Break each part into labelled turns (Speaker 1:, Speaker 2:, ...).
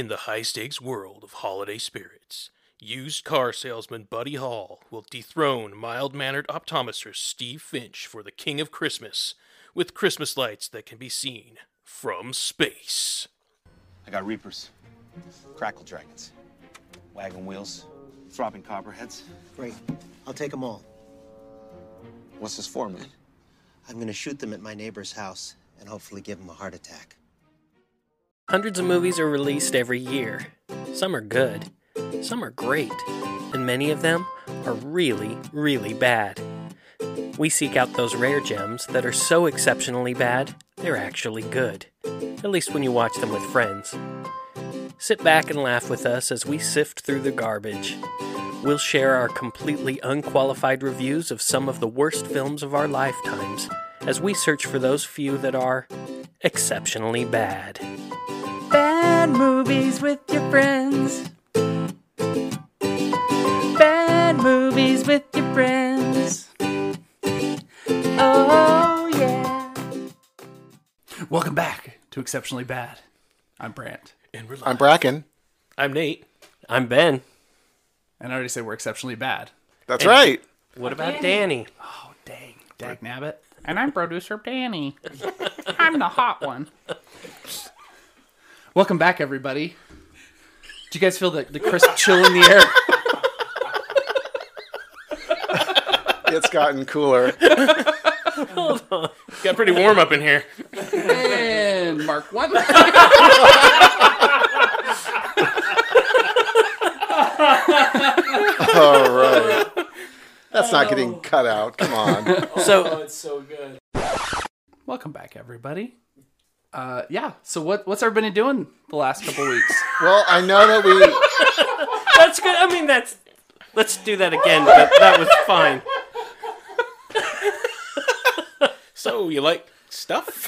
Speaker 1: In the high stakes world of holiday spirits, used car salesman Buddy Hall will dethrone mild mannered optometrist Steve Finch for the King of Christmas with Christmas lights that can be seen from space.
Speaker 2: I got reapers, crackle dragons, wagon wheels, throbbing copperheads.
Speaker 3: Great. I'll take them all.
Speaker 2: What's this for, man?
Speaker 3: I'm gonna shoot them at my neighbor's house and hopefully give him a heart attack.
Speaker 4: Hundreds of movies are released every year. Some are good, some are great, and many of them are really, really bad. We seek out those rare gems that are so exceptionally bad, they're actually good. At least when you watch them with friends. Sit back and laugh with us as we sift through the garbage. We'll share our completely unqualified reviews of some of the worst films of our lifetimes as we search for those few that are exceptionally bad.
Speaker 5: Bad movies with your friends. Bad movies with your friends. Oh, yeah.
Speaker 6: Welcome back to Exceptionally Bad. I'm Brant.
Speaker 1: And we're
Speaker 7: I'm Bracken.
Speaker 1: I'm Nate.
Speaker 4: I'm Ben.
Speaker 6: And I already said we're exceptionally bad.
Speaker 7: That's right.
Speaker 4: What about Danny?
Speaker 6: Oh, dang. Dag Nabbit. And I'm producer Danny. I'm the hot one. Welcome back, everybody. Do you guys feel the, the crisp chill in the air?
Speaker 7: It's gotten cooler.
Speaker 1: Got pretty warm up in here.
Speaker 6: And Mark one.
Speaker 7: All right. That's not getting cut out. Come on.
Speaker 4: Oh, so, oh, it's so good.
Speaker 6: Welcome back, everybody. Uh, yeah. So what what's everybody doing the last couple weeks?
Speaker 7: Well, I know that we.
Speaker 4: that's good. I mean, that's. Let's do that again, but that was fine.
Speaker 1: So, you like stuff?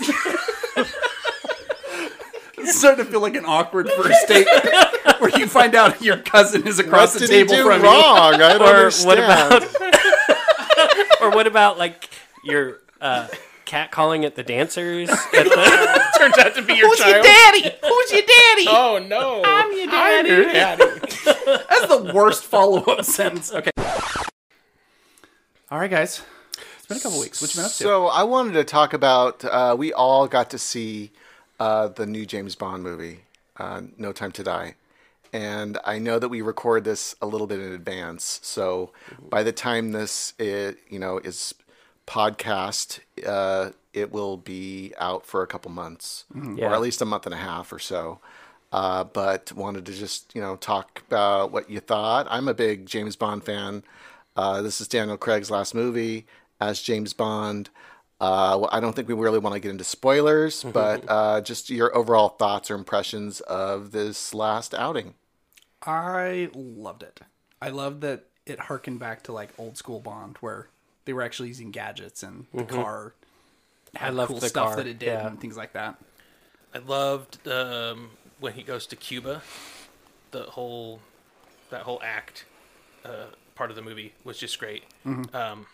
Speaker 6: It's starting to feel like an awkward first date where you find out your cousin is across
Speaker 7: What
Speaker 6: the
Speaker 7: did he
Speaker 6: table
Speaker 7: do
Speaker 6: from
Speaker 7: wrong? I don't
Speaker 4: Or
Speaker 7: understand.
Speaker 4: what about? or what about like your uh, cat calling at the dancers? At the,
Speaker 1: Turns out to be your
Speaker 6: you.
Speaker 1: child.
Speaker 6: daddy? Who's your daddy?
Speaker 1: Oh no!
Speaker 6: I'm your daddy.
Speaker 1: your daddy.
Speaker 6: That's the worst follow up sentence. Okay. All right, guys. It's been a couple weeks. What you been up to?
Speaker 7: So I wanted to talk about. Uh, we all got to see uh, the new James Bond movie, uh, No Time to Die, and I know that we record this a little bit in advance. So by the time this, it, you know, is podcast, uh, it will be out for a couple months, or
Speaker 4: Yeah.
Speaker 7: at least a month and a half or so. Uh, but wanted to just you know talk about what you thought. I'm a big James Bond fan. Uh, this is Daniel Craig's last movie as James Bond. Uh, well, I don't think we really want to get into spoilers, but uh, just your overall thoughts or impressions of this last outing.
Speaker 6: I loved it. I loved that it harkened back to like old school Bond where they were actually using gadgets and the car had
Speaker 4: loved
Speaker 6: cool
Speaker 4: the
Speaker 6: stuff
Speaker 4: car,
Speaker 6: that it did
Speaker 4: yeah.
Speaker 6: and things like that.
Speaker 1: I loved um, when he goes to Cuba. The whole that whole act uh, part of the movie was just great. Um,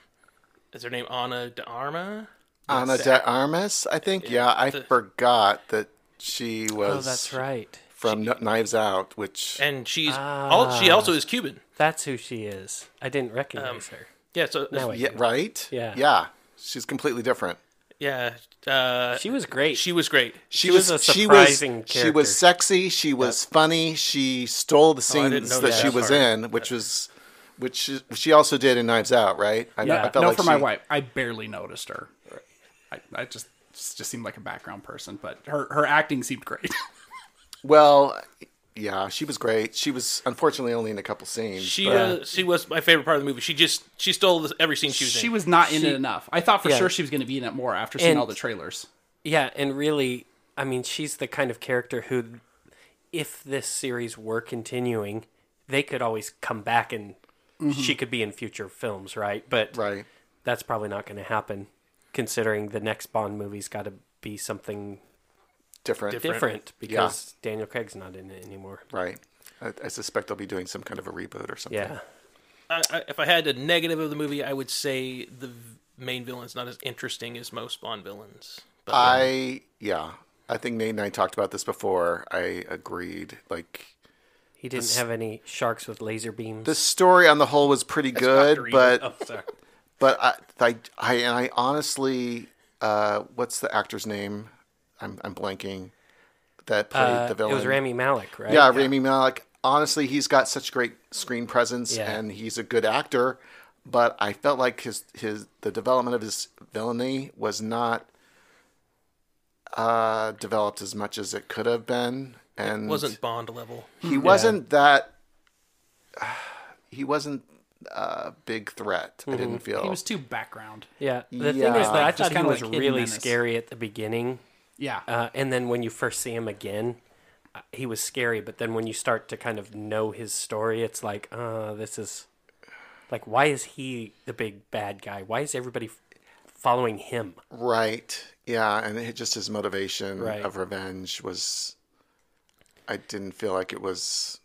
Speaker 1: is her name Ana de Arma?
Speaker 7: Ana de Armas, I think. Yeah, I
Speaker 1: the-
Speaker 7: forgot that she was
Speaker 4: oh, that's right.
Speaker 7: from Kn- Knives Out, which
Speaker 1: And she's all, she also is Cuban.
Speaker 4: That's who she is. I didn't recognize
Speaker 1: Um,
Speaker 4: her.
Speaker 1: Yeah, so
Speaker 4: Now
Speaker 7: yeah,
Speaker 4: do.
Speaker 7: right?
Speaker 4: Yeah.
Speaker 7: yeah, she's completely different.
Speaker 1: yeah, uh,
Speaker 4: She was great.
Speaker 1: she was great.
Speaker 7: She,
Speaker 4: was a
Speaker 7: she
Speaker 4: surprising
Speaker 7: was she was sexy. She was funny. She stole the
Speaker 1: Oh, I didn't
Speaker 7: scenes
Speaker 1: know
Speaker 7: that
Speaker 1: that
Speaker 7: she was
Speaker 1: part.
Speaker 7: in, which was which she- she also did in Knives Out, right? I,
Speaker 6: Yeah,
Speaker 7: I felt
Speaker 6: no,
Speaker 7: like
Speaker 6: for my wife, I barely noticed her. I, I just just seemed like a background person, but her her acting seemed great.
Speaker 7: Well, yeah, she was great. She was unfortunately only in a couple scenes.
Speaker 1: She
Speaker 7: but-
Speaker 1: was she was my favorite part of the movie. She just she stole every scene she was in.
Speaker 6: she was not in it enough. I thought for
Speaker 4: Yeah.
Speaker 6: sure she was going to be in it more after seeing
Speaker 4: And-
Speaker 6: all the trailers.
Speaker 4: Yeah, and really, I mean, she's the kind of character who, if this series were continuing, they could always come back and mm-hmm. she could be in future films, right? But
Speaker 7: right.
Speaker 4: that's probably not going to happen, considering the next Bond movie's got to be something
Speaker 7: Different.
Speaker 4: different because Daniel Craig's not in it anymore.
Speaker 7: Right. I, I suspect they'll be doing some kind of a reboot or something.
Speaker 4: Yeah.
Speaker 1: I, I, if I had a negative of the movie, I would say the v- main villain's not as interesting as most Bond villains. But
Speaker 7: I yeah. I think Nate and I talked about this before. I agreed. Like
Speaker 4: He didn't have any sharks with laser beams.
Speaker 7: the story on the whole was pretty good, but
Speaker 1: Oh,
Speaker 7: but I, I, I and I honestly, uh, what's the actor's name? I'm I'm blanking. That played
Speaker 4: Uh,
Speaker 7: the villain.
Speaker 4: it was Rami Malek, right?
Speaker 7: Yeah, Rami Malek. Honestly, he's got such great screen presence,
Speaker 4: Yeah.
Speaker 7: and he's a good actor. But I felt like his his the development of his villainy was not uh, developed as much as it could have been, and
Speaker 1: Wasn't Bond level.
Speaker 7: he wasn't that. He wasn't a big threat. I didn't feel.
Speaker 6: He was too background.
Speaker 4: Yeah. The thing is that I
Speaker 6: Just
Speaker 4: thought he
Speaker 6: kinda
Speaker 4: was
Speaker 6: like
Speaker 4: really
Speaker 6: menace.
Speaker 4: scary at the beginning.
Speaker 6: Yeah.
Speaker 4: Uh, and then when you first see him again, uh, he was scary. But then when you start to kind of know his story, it's like, uh, this is like, why is he the big bad guy? Why is everybody f- following him?
Speaker 7: Right. Yeah, and it, just his motivation
Speaker 4: Right.
Speaker 7: of revenge was. I didn't feel like it was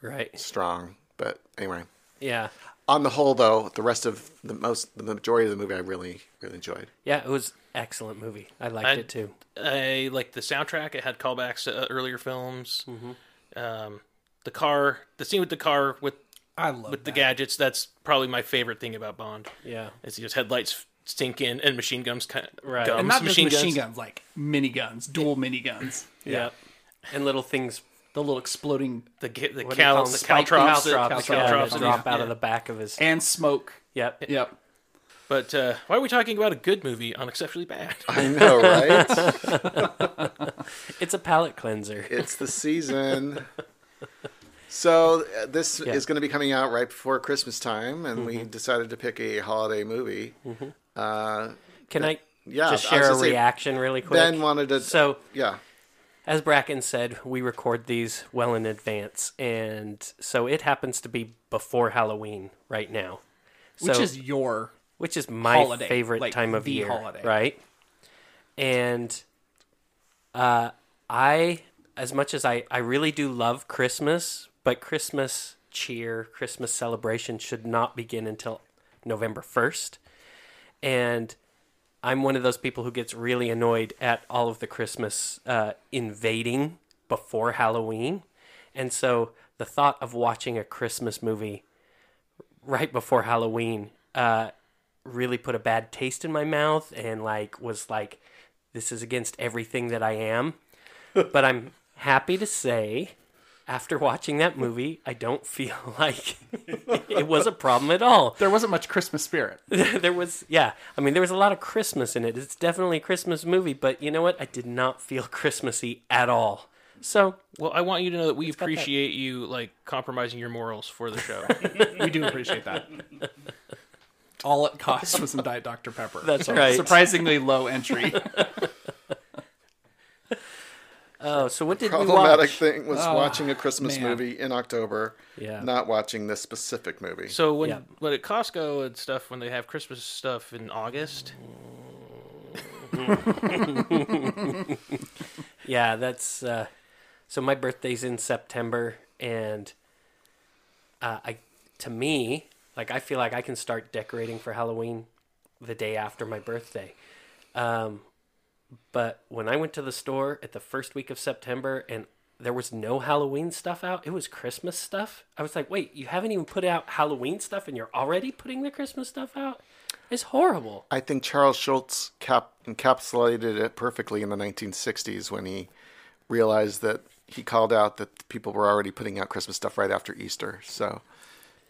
Speaker 4: Right.
Speaker 7: strong, but anyway.
Speaker 4: Yeah.
Speaker 7: On the whole, though, the rest of the most, the majority of the movie, I really, really enjoyed.
Speaker 4: Yeah. It was excellent movie. I liked
Speaker 1: I-
Speaker 4: it too.
Speaker 1: I like the soundtrack. It had callbacks to uh, earlier films.
Speaker 4: Mm-hmm.
Speaker 1: Um, the car, the scene with the car with
Speaker 6: I love
Speaker 1: with the gadgets. That's probably my favorite thing about Bond.
Speaker 4: Yeah.
Speaker 1: Is just headlights sink in and machine guns kind
Speaker 4: Right.
Speaker 1: Guns,
Speaker 6: and not just
Speaker 1: machine
Speaker 6: machine
Speaker 1: guns.
Speaker 6: guns, like mini guns, dual mini guns.
Speaker 4: Yeah. And little things.
Speaker 6: The little exploding
Speaker 1: The ga- the
Speaker 4: what do you
Speaker 1: cal the
Speaker 4: them?
Speaker 1: caltrops,
Speaker 4: Caltrops,
Speaker 1: the
Speaker 4: yeah,
Speaker 1: caltrops
Speaker 4: that
Speaker 1: on
Speaker 4: drop out
Speaker 1: yeah.
Speaker 4: of the back of his.
Speaker 6: and smoke.
Speaker 4: Yep.
Speaker 6: Yep.
Speaker 1: But uh, why are we talking about a good movie on exceptionally bad?
Speaker 7: I know, right?
Speaker 4: It's a palate cleanser.
Speaker 7: it's the season. So uh, this
Speaker 4: Yeah.
Speaker 7: is going to be coming out right before Christmas time, and we decided to pick a holiday movie. Uh,
Speaker 4: Can I
Speaker 7: yeah,
Speaker 4: just share a
Speaker 7: gonna say,
Speaker 4: reaction really quick?
Speaker 7: Ben wanted to.
Speaker 4: So,
Speaker 7: yeah,
Speaker 4: as Bracken said, we record these well in advance, and so it happens to be before Halloween right now,
Speaker 6: Which is your
Speaker 4: which is my
Speaker 6: holiday,
Speaker 4: favorite
Speaker 6: like
Speaker 4: time of year,
Speaker 6: holiday.
Speaker 4: right? And uh, I, as much as I, I really do love Christmas, but Christmas cheer, Christmas celebration should not begin until November first, and I'm one of those people who gets really annoyed at all of the Christmas uh, invading before Halloween. And so the thought of watching a Christmas movie right before Halloween uh, really put a bad taste in my mouth and like was like, this is against everything that I am. but I'm happy to say, after watching that movie, I don't feel like it was a problem at all
Speaker 6: there wasn't much Christmas spirit.
Speaker 4: there was yeah i mean there was a lot of christmas in it it's definitely a christmas movie but you know what i did not feel christmassy at all so
Speaker 1: Well, I want you to know that we
Speaker 4: got that.
Speaker 1: appreciate you like compromising your morals for the show.
Speaker 6: We do appreciate that. All it cost was some Diet Dr. Pepper.
Speaker 4: That's right.
Speaker 6: Surprisingly low entry.
Speaker 4: oh so what did we
Speaker 7: problematic
Speaker 4: watch
Speaker 7: thing was watching a Christmas
Speaker 6: man.
Speaker 7: movie in October,
Speaker 4: Yeah.
Speaker 7: not watching this specific movie.
Speaker 1: So when
Speaker 4: Yeah.
Speaker 1: when at Costco and stuff, when they have Christmas stuff in August,
Speaker 4: yeah that's uh so my birthday's in september and uh i to me like i feel like i can start decorating for halloween the day after my birthday. Um but when i went to the store at the first week of september and there was no halloween stuff out it was christmas stuff. I was like wait you haven't even put out halloween stuff and you're already putting the christmas stuff out? It's horrible.
Speaker 7: I think Charles Schulz cap- encapsulated it perfectly in the 1960s when he realized that he called out that people were already putting out Christmas stuff right after Easter. So,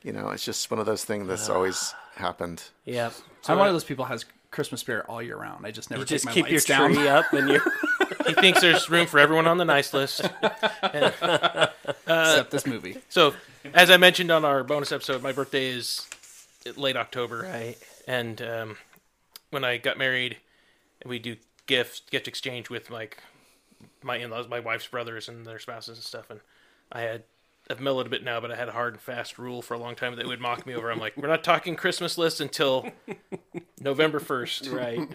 Speaker 7: you know, it's just one of those things that's always happened.
Speaker 4: yeah So
Speaker 6: I'm one of those people who has Christmas spirit all year round. I just never
Speaker 4: you
Speaker 6: take
Speaker 4: just
Speaker 6: my
Speaker 4: keep your
Speaker 6: lights down.
Speaker 4: tree up and you're
Speaker 1: he thinks there's room for everyone on the nice list.
Speaker 6: except this movie.
Speaker 1: So, as I mentioned on our bonus episode, my birthday is late October,
Speaker 4: right
Speaker 1: and um, when I got married, we do gift gift exchange with like my in-laws, my wife's brothers, and their spouses and stuff. And I had I've mellowed a bit now, but I had a hard and fast rule for a long time that would mock me over. I'm like, we're not talking Christmas lists until November first,
Speaker 4: right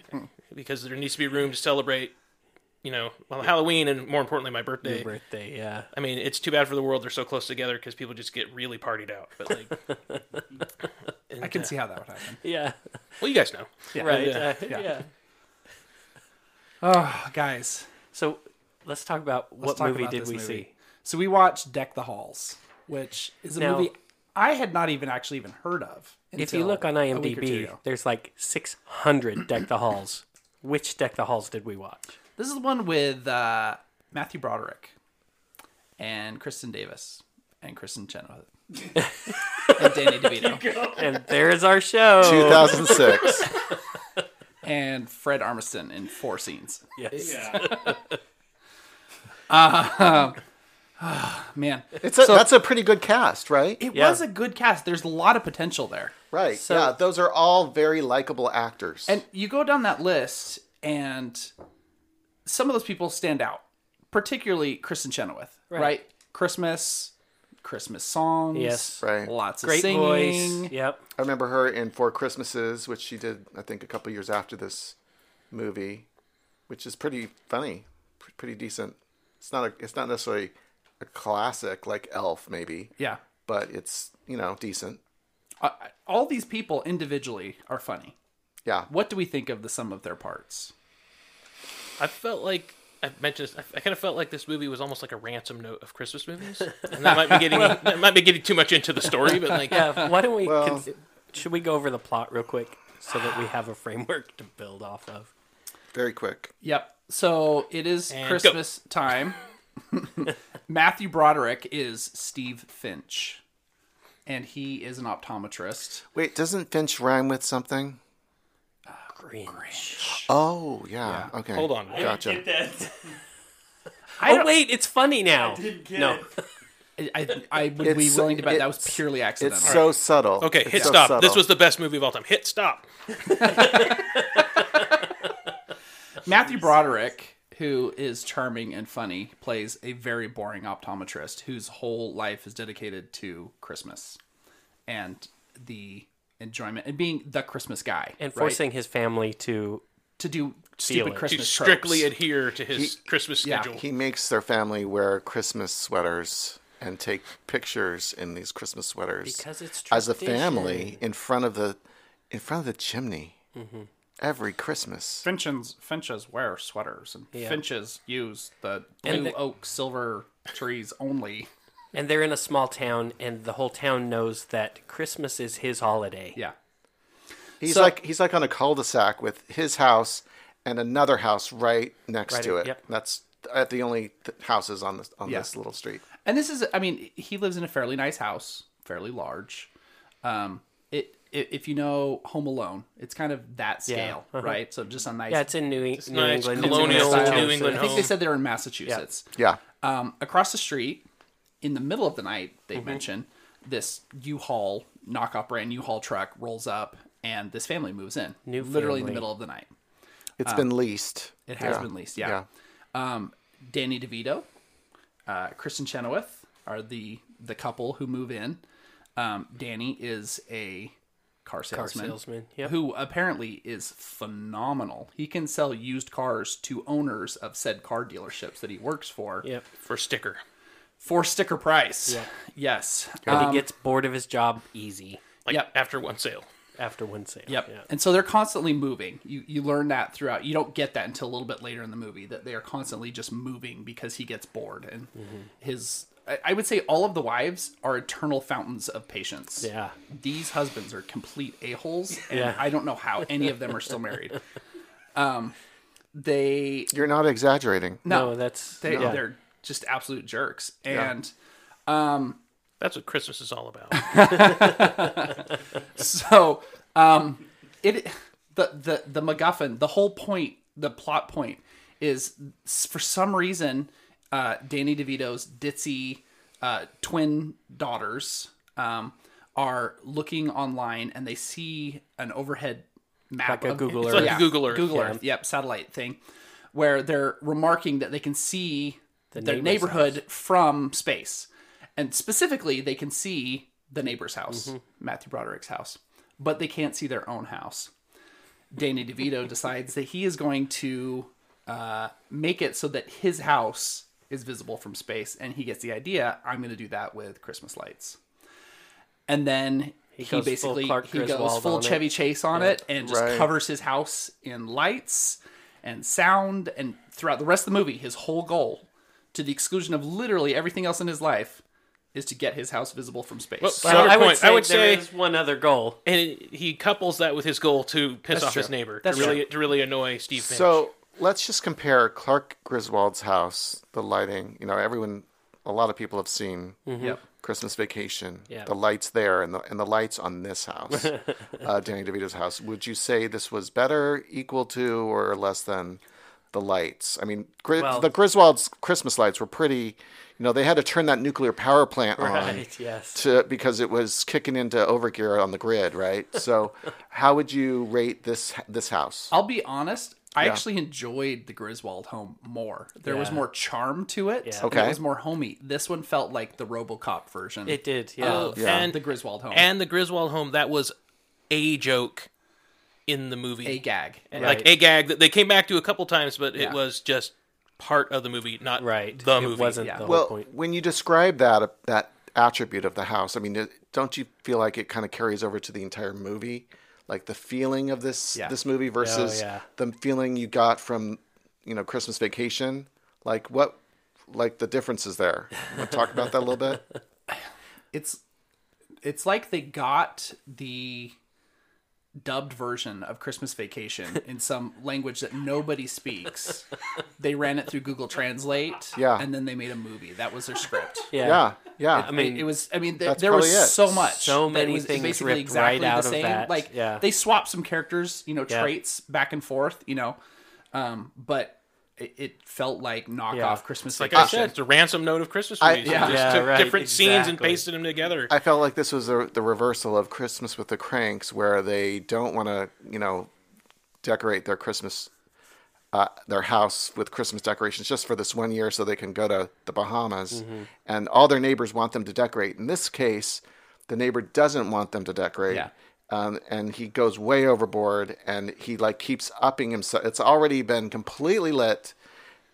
Speaker 1: because there needs to be room to celebrate. You know, well, Halloween and more importantly, my birthday.
Speaker 4: Your birthday, yeah.
Speaker 1: I mean, it's too bad for the world they're so close together because people just get really partied out. But like, and,
Speaker 6: I can
Speaker 1: uh,
Speaker 6: see how that would happen.
Speaker 4: Yeah.
Speaker 1: Well, you guys know.
Speaker 4: right.
Speaker 1: Yeah.
Speaker 4: uh, yeah.
Speaker 6: Oh, guys.
Speaker 4: So let's talk about
Speaker 6: Let's
Speaker 4: what
Speaker 6: talk
Speaker 4: movie
Speaker 6: about
Speaker 4: did we
Speaker 6: movie.
Speaker 4: see?
Speaker 6: So we watched Deck the Halls, which is a
Speaker 4: Now-
Speaker 6: movie I had not even actually even heard of.
Speaker 4: If you look on
Speaker 6: a week or two
Speaker 4: IMDb, there's like 600 Deck the Halls. Which Deck the Halls did we watch?
Speaker 6: this is the one with uh, Matthew Broderick and Kristin Davis and Kristin Chenoweth and Danny DeVito
Speaker 4: And there's our show.
Speaker 7: 2006.
Speaker 6: and Fred Armisen in four scenes.
Speaker 4: Yes.
Speaker 6: Man,
Speaker 7: It's a, that's a pretty good cast, right?
Speaker 6: it
Speaker 4: Yeah.
Speaker 6: was a good cast. There's a lot of potential there.
Speaker 7: Right.
Speaker 4: So-
Speaker 7: yeah, those are all very likable actors.
Speaker 6: And you go down that list, and some of those people stand out, particularly Kristin Chenoweth, right? Christmas, Christmas songs,
Speaker 4: Yes.
Speaker 7: Right.
Speaker 6: Lots of
Speaker 4: Great
Speaker 6: singing.
Speaker 4: voice. Yep.
Speaker 7: I remember her in Four Christmases, which she did, I think, a couple years after this movie, which is pretty funny, pretty decent. It's not a, it's not necessarily a classic like Elf, maybe,
Speaker 6: Yeah,
Speaker 7: but it's you know decent.
Speaker 6: uh, all these people individually are funny.
Speaker 7: Yeah.
Speaker 6: What do we think of the sum of their parts?
Speaker 1: I felt like I mentioned. This, I, I kind of felt like this movie was almost like a ransom note of Christmas movies, and that might be getting that might be getting too much into the story. But like,
Speaker 4: Yeah. Why don't we?
Speaker 7: Well-
Speaker 4: con- should we go over the plot real quick so that we have a framework to build off of?
Speaker 7: Very quick.
Speaker 6: Yep. So it is
Speaker 1: And
Speaker 6: Christmas time. Matthew Broderick is Steve Finch, and he is an optometrist.
Speaker 7: Wait, doesn't Finch rhyme with something?
Speaker 4: Grinch.
Speaker 7: Oh yeah. Okay.
Speaker 1: Hold on.
Speaker 7: Gotcha.
Speaker 4: Oh wait, it's funny now. no.
Speaker 6: I, I, I would be willing to bet that was purely accidental.
Speaker 7: It's so subtle.
Speaker 1: okay,
Speaker 7: It's
Speaker 1: hit
Speaker 7: so
Speaker 1: stop.
Speaker 7: subtle.
Speaker 1: This was the best movie of all time. Hit stop.
Speaker 6: Matthew Broderick, who is charming and funny, plays a very boring optometrist whose whole life is dedicated to Christmas and the enjoyment and being the Christmas guy
Speaker 4: And
Speaker 6: right?
Speaker 4: forcing his family to.
Speaker 6: to do stupid
Speaker 4: it.
Speaker 1: To
Speaker 6: Christmas
Speaker 1: strictly
Speaker 6: tropes.
Speaker 1: adhere to his Christmas
Speaker 6: yeah,
Speaker 1: schedule.
Speaker 7: He makes their family wear Christmas sweaters and take pictures in these Christmas sweaters
Speaker 4: Because it's
Speaker 7: as a family in front of the in front of the chimney
Speaker 6: Mm-hmm.
Speaker 7: Every Christmas.
Speaker 6: Finches, finches wear sweaters, and
Speaker 4: Yeah.
Speaker 6: finches use the
Speaker 4: And
Speaker 6: blue
Speaker 4: the-
Speaker 6: oak silver trees only.
Speaker 4: And they're in a small town, and the whole town knows that Christmas is his holiday.
Speaker 6: Yeah,
Speaker 7: He's
Speaker 6: So-
Speaker 7: like he's like on a cul-de-sac with his house and another house right next
Speaker 4: Right,
Speaker 7: to it.
Speaker 4: yep.
Speaker 7: That's at the only th- houses on this on
Speaker 6: Yeah.
Speaker 7: this little street.
Speaker 6: and this is, I mean, he lives in a fairly nice house, fairly large. Um, it, i if you know Home Alone, it's kind of that scale,
Speaker 4: uh-huh.
Speaker 6: right? So just a nice,
Speaker 4: Yeah, it's in New, E- New
Speaker 1: nice
Speaker 4: England. It's in
Speaker 1: colonial New England
Speaker 6: I think they said they were in Massachusetts.
Speaker 7: Yeah.
Speaker 6: Um, across the street, in the middle of the night, they
Speaker 4: Mm-hmm.
Speaker 6: mention this U-Haul knockoff brand U-Haul truck rolls up, and this family moves in,
Speaker 4: New
Speaker 6: literally in the middle of the night.
Speaker 7: It's been leased.
Speaker 6: It has
Speaker 7: Yeah.
Speaker 6: been leased, yeah. Um, Danny DeVito, uh, Kristin Chenoweth are the the couple who move in. Um, Danny is a car salesman,
Speaker 4: salesman, yep.
Speaker 6: who apparently is phenomenal. He can sell used cars to owners of said car dealerships that he works for
Speaker 4: Yep.
Speaker 1: for sticker.
Speaker 6: for sticker price. Yes.
Speaker 4: And
Speaker 6: Um,
Speaker 4: he gets bored of his job easy
Speaker 1: Like
Speaker 6: Yep.
Speaker 1: after one sale.
Speaker 4: after one sale.
Speaker 6: Yep.
Speaker 4: Yeah.
Speaker 6: And so they're constantly moving. You you learn that throughout. You don't get that until a little bit later in the movie that they are constantly just moving because he gets bored and
Speaker 4: Mm-hmm.
Speaker 6: his. I- I would say all of the wives are eternal fountains of patience.
Speaker 4: Yeah.
Speaker 6: These husbands are complete a holes, and
Speaker 4: Yeah.
Speaker 6: I don't know how any of them are still married. Um, they
Speaker 7: You're not exaggerating.
Speaker 6: no,
Speaker 4: No, that's
Speaker 6: they
Speaker 4: yeah.
Speaker 6: they're just absolute jerks, and um,
Speaker 1: That's what Christmas is all about.
Speaker 6: so um it the the the MacGuffin, the whole point, the plot point is for some reason uh Danny DeVito's ditzy uh twin daughters um are looking online and they see an overhead map
Speaker 4: Like a
Speaker 6: of-
Speaker 4: Google
Speaker 1: It's like
Speaker 6: yeah,
Speaker 1: Google Earth.
Speaker 6: Google
Speaker 4: Yeah.
Speaker 6: Earth, yep, satellite thing where they're remarking that they can see their
Speaker 4: neighbor's
Speaker 6: neighborhood from space. And specifically, they can see the neighbor's house,
Speaker 4: Mm-hmm.
Speaker 6: Matthew Broderick's house, but they can't see their own house. Danny DeVito decides that he is going to uh, make it so that his house is visible from space, and he gets the idea I'm going to do that with Christmas lights. And then he,
Speaker 4: goes
Speaker 6: basically
Speaker 4: Clark
Speaker 6: he goes full
Speaker 4: on it.
Speaker 6: Chevy Chase on it and just
Speaker 7: Right.
Speaker 6: covers his house in lights and sound and throughout the rest of the movie his whole goal to the exclusion of literally everything else in his life is to get his house visible from space
Speaker 1: Well,
Speaker 4: Well,
Speaker 1: Counterpoint,
Speaker 4: I would
Speaker 1: I
Speaker 4: say
Speaker 1: would
Speaker 4: there
Speaker 1: say-
Speaker 4: is one other goal.
Speaker 1: And he couples that with his goal to piss
Speaker 6: That's
Speaker 1: off his neighbor
Speaker 6: That's
Speaker 1: to really
Speaker 6: true.
Speaker 1: to really annoy Steve Finch.
Speaker 7: So let's just compare Clark Griswold's house, the lighting. You know, everyone, a lot of people have seen
Speaker 6: Yep.
Speaker 7: Christmas Vacation.
Speaker 4: Yeah.
Speaker 7: The lights there and the and the lights on this house, uh, Danny DeVito's house. Would you say this was better, equal to, or less than the lights? I mean, Gri-
Speaker 4: Well-
Speaker 7: the Griswold's Christmas lights were pretty. You know, they had to turn that nuclear power plant on
Speaker 4: Right, yes.
Speaker 7: to because it was kicking into overgear on the grid, right? So, how would you rate this this house?
Speaker 6: I'll be honest. I
Speaker 7: Yeah.
Speaker 6: actually enjoyed the Griswold home more. There was more charm to it.
Speaker 4: Yeah.
Speaker 7: Okay.
Speaker 6: It was more homey. This one felt like the RoboCop version.
Speaker 4: It did, yeah.
Speaker 6: of
Speaker 7: Yeah.
Speaker 1: And-
Speaker 6: the Griswold home.
Speaker 1: and the Griswold home that was a joke in the movie.
Speaker 6: a gag.
Speaker 1: like a gag that they came back to a couple times, but
Speaker 6: Yeah.
Speaker 1: it was just part of the movie, not
Speaker 4: right.
Speaker 1: the
Speaker 4: it
Speaker 1: movie.
Speaker 4: wasn't
Speaker 6: Yeah.
Speaker 4: the whole
Speaker 7: well,
Speaker 4: point.
Speaker 7: when you describe that that attribute of the house, I mean, don't you feel like it kind of carries over to the entire movie, like the feeling of this
Speaker 6: Yeah.
Speaker 7: this movie oh, versus
Speaker 4: yeah.
Speaker 7: the feeling you got from you know Christmas Vacation? Like what, like the differences there? Want to talk about that a little bit?
Speaker 6: it's it's like they got the dubbed version of Christmas Vacation in some language that nobody speaks. They ran it through Google Translate,
Speaker 7: Yeah.
Speaker 6: and then they made a movie. That was their script.
Speaker 4: Yeah.
Speaker 7: Yeah, yeah.
Speaker 4: I mean,
Speaker 6: it was. I mean, th- there was
Speaker 7: it.
Speaker 6: so much,
Speaker 4: So many
Speaker 6: was
Speaker 4: things
Speaker 6: basically
Speaker 4: ripped
Speaker 6: exactly
Speaker 4: right out
Speaker 6: the
Speaker 4: of
Speaker 6: same.
Speaker 4: that.
Speaker 6: Like,
Speaker 4: Yeah.
Speaker 6: they swapped some characters, you know,
Speaker 4: Yeah.
Speaker 6: traits back and forth, you know, um, but it, it felt like knockoff
Speaker 4: Yeah.
Speaker 6: Christmas
Speaker 1: Like
Speaker 6: Vacation.
Speaker 1: I said, it's a ransom note of Christmas
Speaker 7: I-
Speaker 1: movies.
Speaker 6: yeah.
Speaker 1: Just
Speaker 4: Yeah,
Speaker 1: took
Speaker 4: right,
Speaker 1: different scenes and pasted them together.
Speaker 7: I felt like this was the, the reversal of Christmas with the Cranks, where they don't want to, you know, decorate their Christmas, uh, their house with Christmas decorations just for this one year, so they can go to the Bahamas, and all their neighbors want them to decorate. In this case, the neighbor doesn't want them to decorate.
Speaker 6: Yeah.
Speaker 7: Um, and he goes way overboard, and he like keeps upping himself. It's already been completely lit,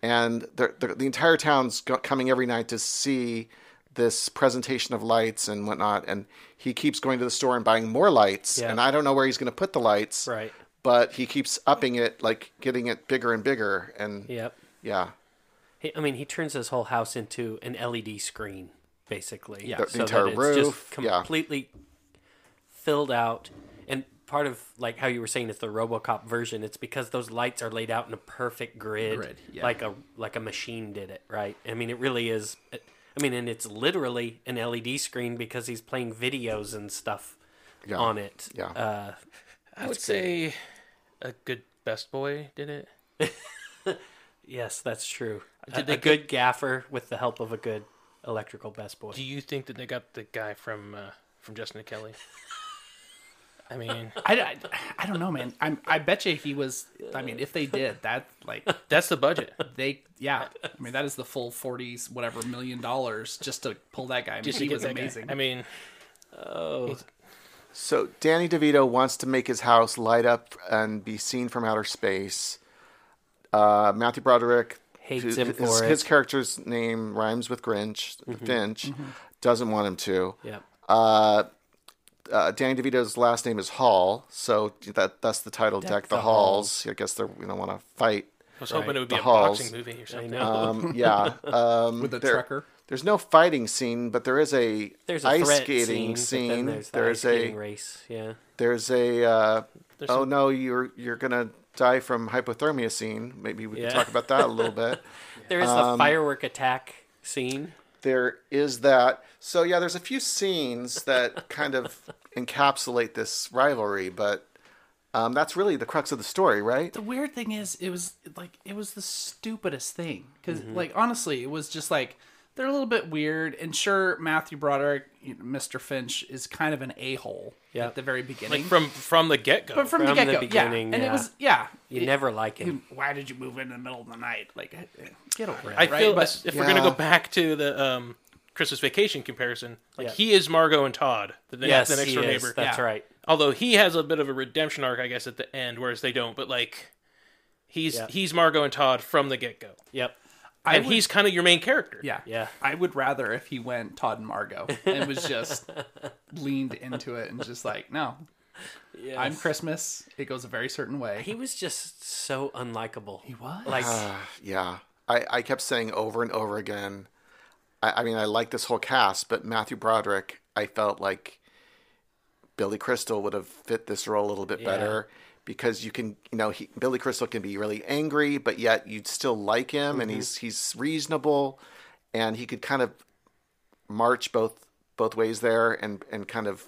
Speaker 7: and the, the, the entire town's go- coming every night to see this presentation of lights and whatnot and he keeps going to the store and buying more lights
Speaker 4: Yeah.
Speaker 7: and i don't know where he's going to put the lights
Speaker 4: Right.
Speaker 7: But he keeps upping it like getting it bigger and bigger and
Speaker 4: Yep.
Speaker 7: yeah
Speaker 4: He, I mean, he turns his whole house into an LED screen, basically.
Speaker 6: Yeah.
Speaker 7: The- the
Speaker 4: so
Speaker 7: entire
Speaker 4: that it's
Speaker 7: roof,
Speaker 4: just
Speaker 7: yeah.
Speaker 4: completely filled out. And part of like how you were saying it's the RoboCop version. It's because those lights are laid out in a perfect grid,
Speaker 6: Grid, yeah.
Speaker 4: like a like a machine did it, right? I mean, it really is. I mean, and it's literally an LED screen because he's playing videos and stuff
Speaker 7: Yeah.
Speaker 4: on it.
Speaker 7: Yeah.
Speaker 4: Uh,
Speaker 1: I would say a good Best Boy did it.
Speaker 4: yes, that's true. A,
Speaker 1: they
Speaker 4: a good gaffer with the help of a good electrical best boy.
Speaker 1: Do you think that they got the guy from uh, from Justin Kelly? I mean,
Speaker 6: I, I, I don't know, man. I'm, I bet you he was. I mean, if they did that, like
Speaker 1: that's the budget.
Speaker 6: they, yeah. I mean, that is the full forties, whatever million dollars just to pull that guy. I mean,
Speaker 1: Just
Speaker 6: he was
Speaker 1: that guy.
Speaker 6: amazing.
Speaker 1: I mean,
Speaker 7: So Danny DeVito wants to make his house light up and be seen from outer space. Uh, Matthew Broderick
Speaker 4: Hates
Speaker 7: his,
Speaker 4: him
Speaker 7: his,
Speaker 4: for
Speaker 7: his
Speaker 4: it.
Speaker 7: character's name rhymes with Grinch, Finch, doesn't want him to.
Speaker 4: Yeah.
Speaker 7: Uh, uh, Danny DeVito's last name is Hall, so that that's the title. Deck, the,
Speaker 4: the
Speaker 7: Halls. I guess they're you know want to fight.
Speaker 1: I was hoping it would be
Speaker 7: The
Speaker 1: a
Speaker 7: halls.
Speaker 1: boxing movie or something.
Speaker 4: know.
Speaker 7: Um, yeah, um,
Speaker 6: With a
Speaker 7: there-
Speaker 6: trucker.
Speaker 7: There's no fighting scene, but there is a
Speaker 4: There's a
Speaker 7: ice skating
Speaker 4: scene,
Speaker 7: scene.
Speaker 4: there's the
Speaker 7: There's
Speaker 4: ice
Speaker 7: a
Speaker 4: race. Yeah.
Speaker 7: there's a uh,
Speaker 1: There's
Speaker 7: oh
Speaker 1: some-
Speaker 7: no you're you're gonna die from hypothermia scene. Maybe we
Speaker 4: Yeah.
Speaker 7: can talk about that a little bit.
Speaker 4: There is
Speaker 7: Um,
Speaker 4: the firework attack scene.
Speaker 7: There is that. So yeah, there's a few scenes that kind of encapsulate this rivalry, but um, that's really the crux of the story, right?
Speaker 6: The weird thing is, it was like it was the stupidest thing because,
Speaker 4: Mm-hmm.
Speaker 6: like, honestly, it was just like they're a little bit weird. And sure, Matthew Broderick, you know, Mr. Finch, is kind of an a hole
Speaker 4: Yeah.
Speaker 6: at the very beginning.
Speaker 1: Like from from the get go.
Speaker 6: but from, the
Speaker 4: from
Speaker 6: get
Speaker 4: the
Speaker 6: go, yeah,
Speaker 4: beginning,
Speaker 6: and
Speaker 4: yeah.
Speaker 6: it was yeah.
Speaker 4: You
Speaker 6: it-
Speaker 4: never like him.
Speaker 6: Why did you move in the middle of the night? Like, eh, get over it.
Speaker 1: I
Speaker 6: right?
Speaker 1: feel
Speaker 6: but
Speaker 1: if we're gonna go back to the um, Christmas Vacation comparison, like
Speaker 4: Yeah.
Speaker 1: he is Margot and Todd, the, ne-
Speaker 4: yes,
Speaker 1: the next door neighbor.
Speaker 4: That's
Speaker 6: Yeah.
Speaker 4: right.
Speaker 1: Although he has a bit of a redemption arc, I guess, at the end, whereas they don't. But like, he's
Speaker 4: Yeah.
Speaker 1: he's Margot and Todd from the get go,
Speaker 4: Yep.
Speaker 6: I
Speaker 1: and
Speaker 6: would-
Speaker 1: he's kind of your main character.
Speaker 6: yeah,
Speaker 4: Yeah.
Speaker 6: I would rather if he went Todd and Margot and was just leaned into it and just like, no,
Speaker 4: Yes.
Speaker 6: I'm Christmas. It goes a very certain way.
Speaker 4: He was just so unlikable. He
Speaker 6: was.
Speaker 4: like uh,
Speaker 7: Yeah, I, I kept saying over and over again. I, I mean, I like this whole cast, but Matthew Broderick, I felt like Billy Crystal would have fit this role a little bit better because you can, you know, he, Billy Crystal can be really angry, but yet you'd still like him, and mm-hmm. he's he's reasonable, and he could kind of march both both ways there, and and kind of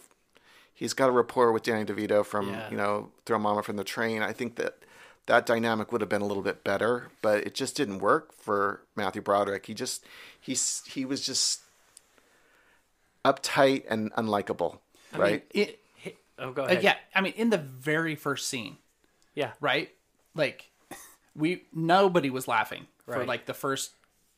Speaker 7: he's got a rapport with Danny DeVito from
Speaker 4: Yeah.
Speaker 7: you know Throw Mama from the Train. I think that that dynamic would have been a little bit better, but it just didn't work for Matthew Broderick. He just he's he was just uptight and unlikable, right?
Speaker 6: It,
Speaker 4: oh go
Speaker 6: uh,
Speaker 4: ahead.
Speaker 6: yeah, I mean, in the very first scene,
Speaker 4: Yeah.
Speaker 6: right? Like, we nobody was laughing for
Speaker 4: Right.
Speaker 6: like the first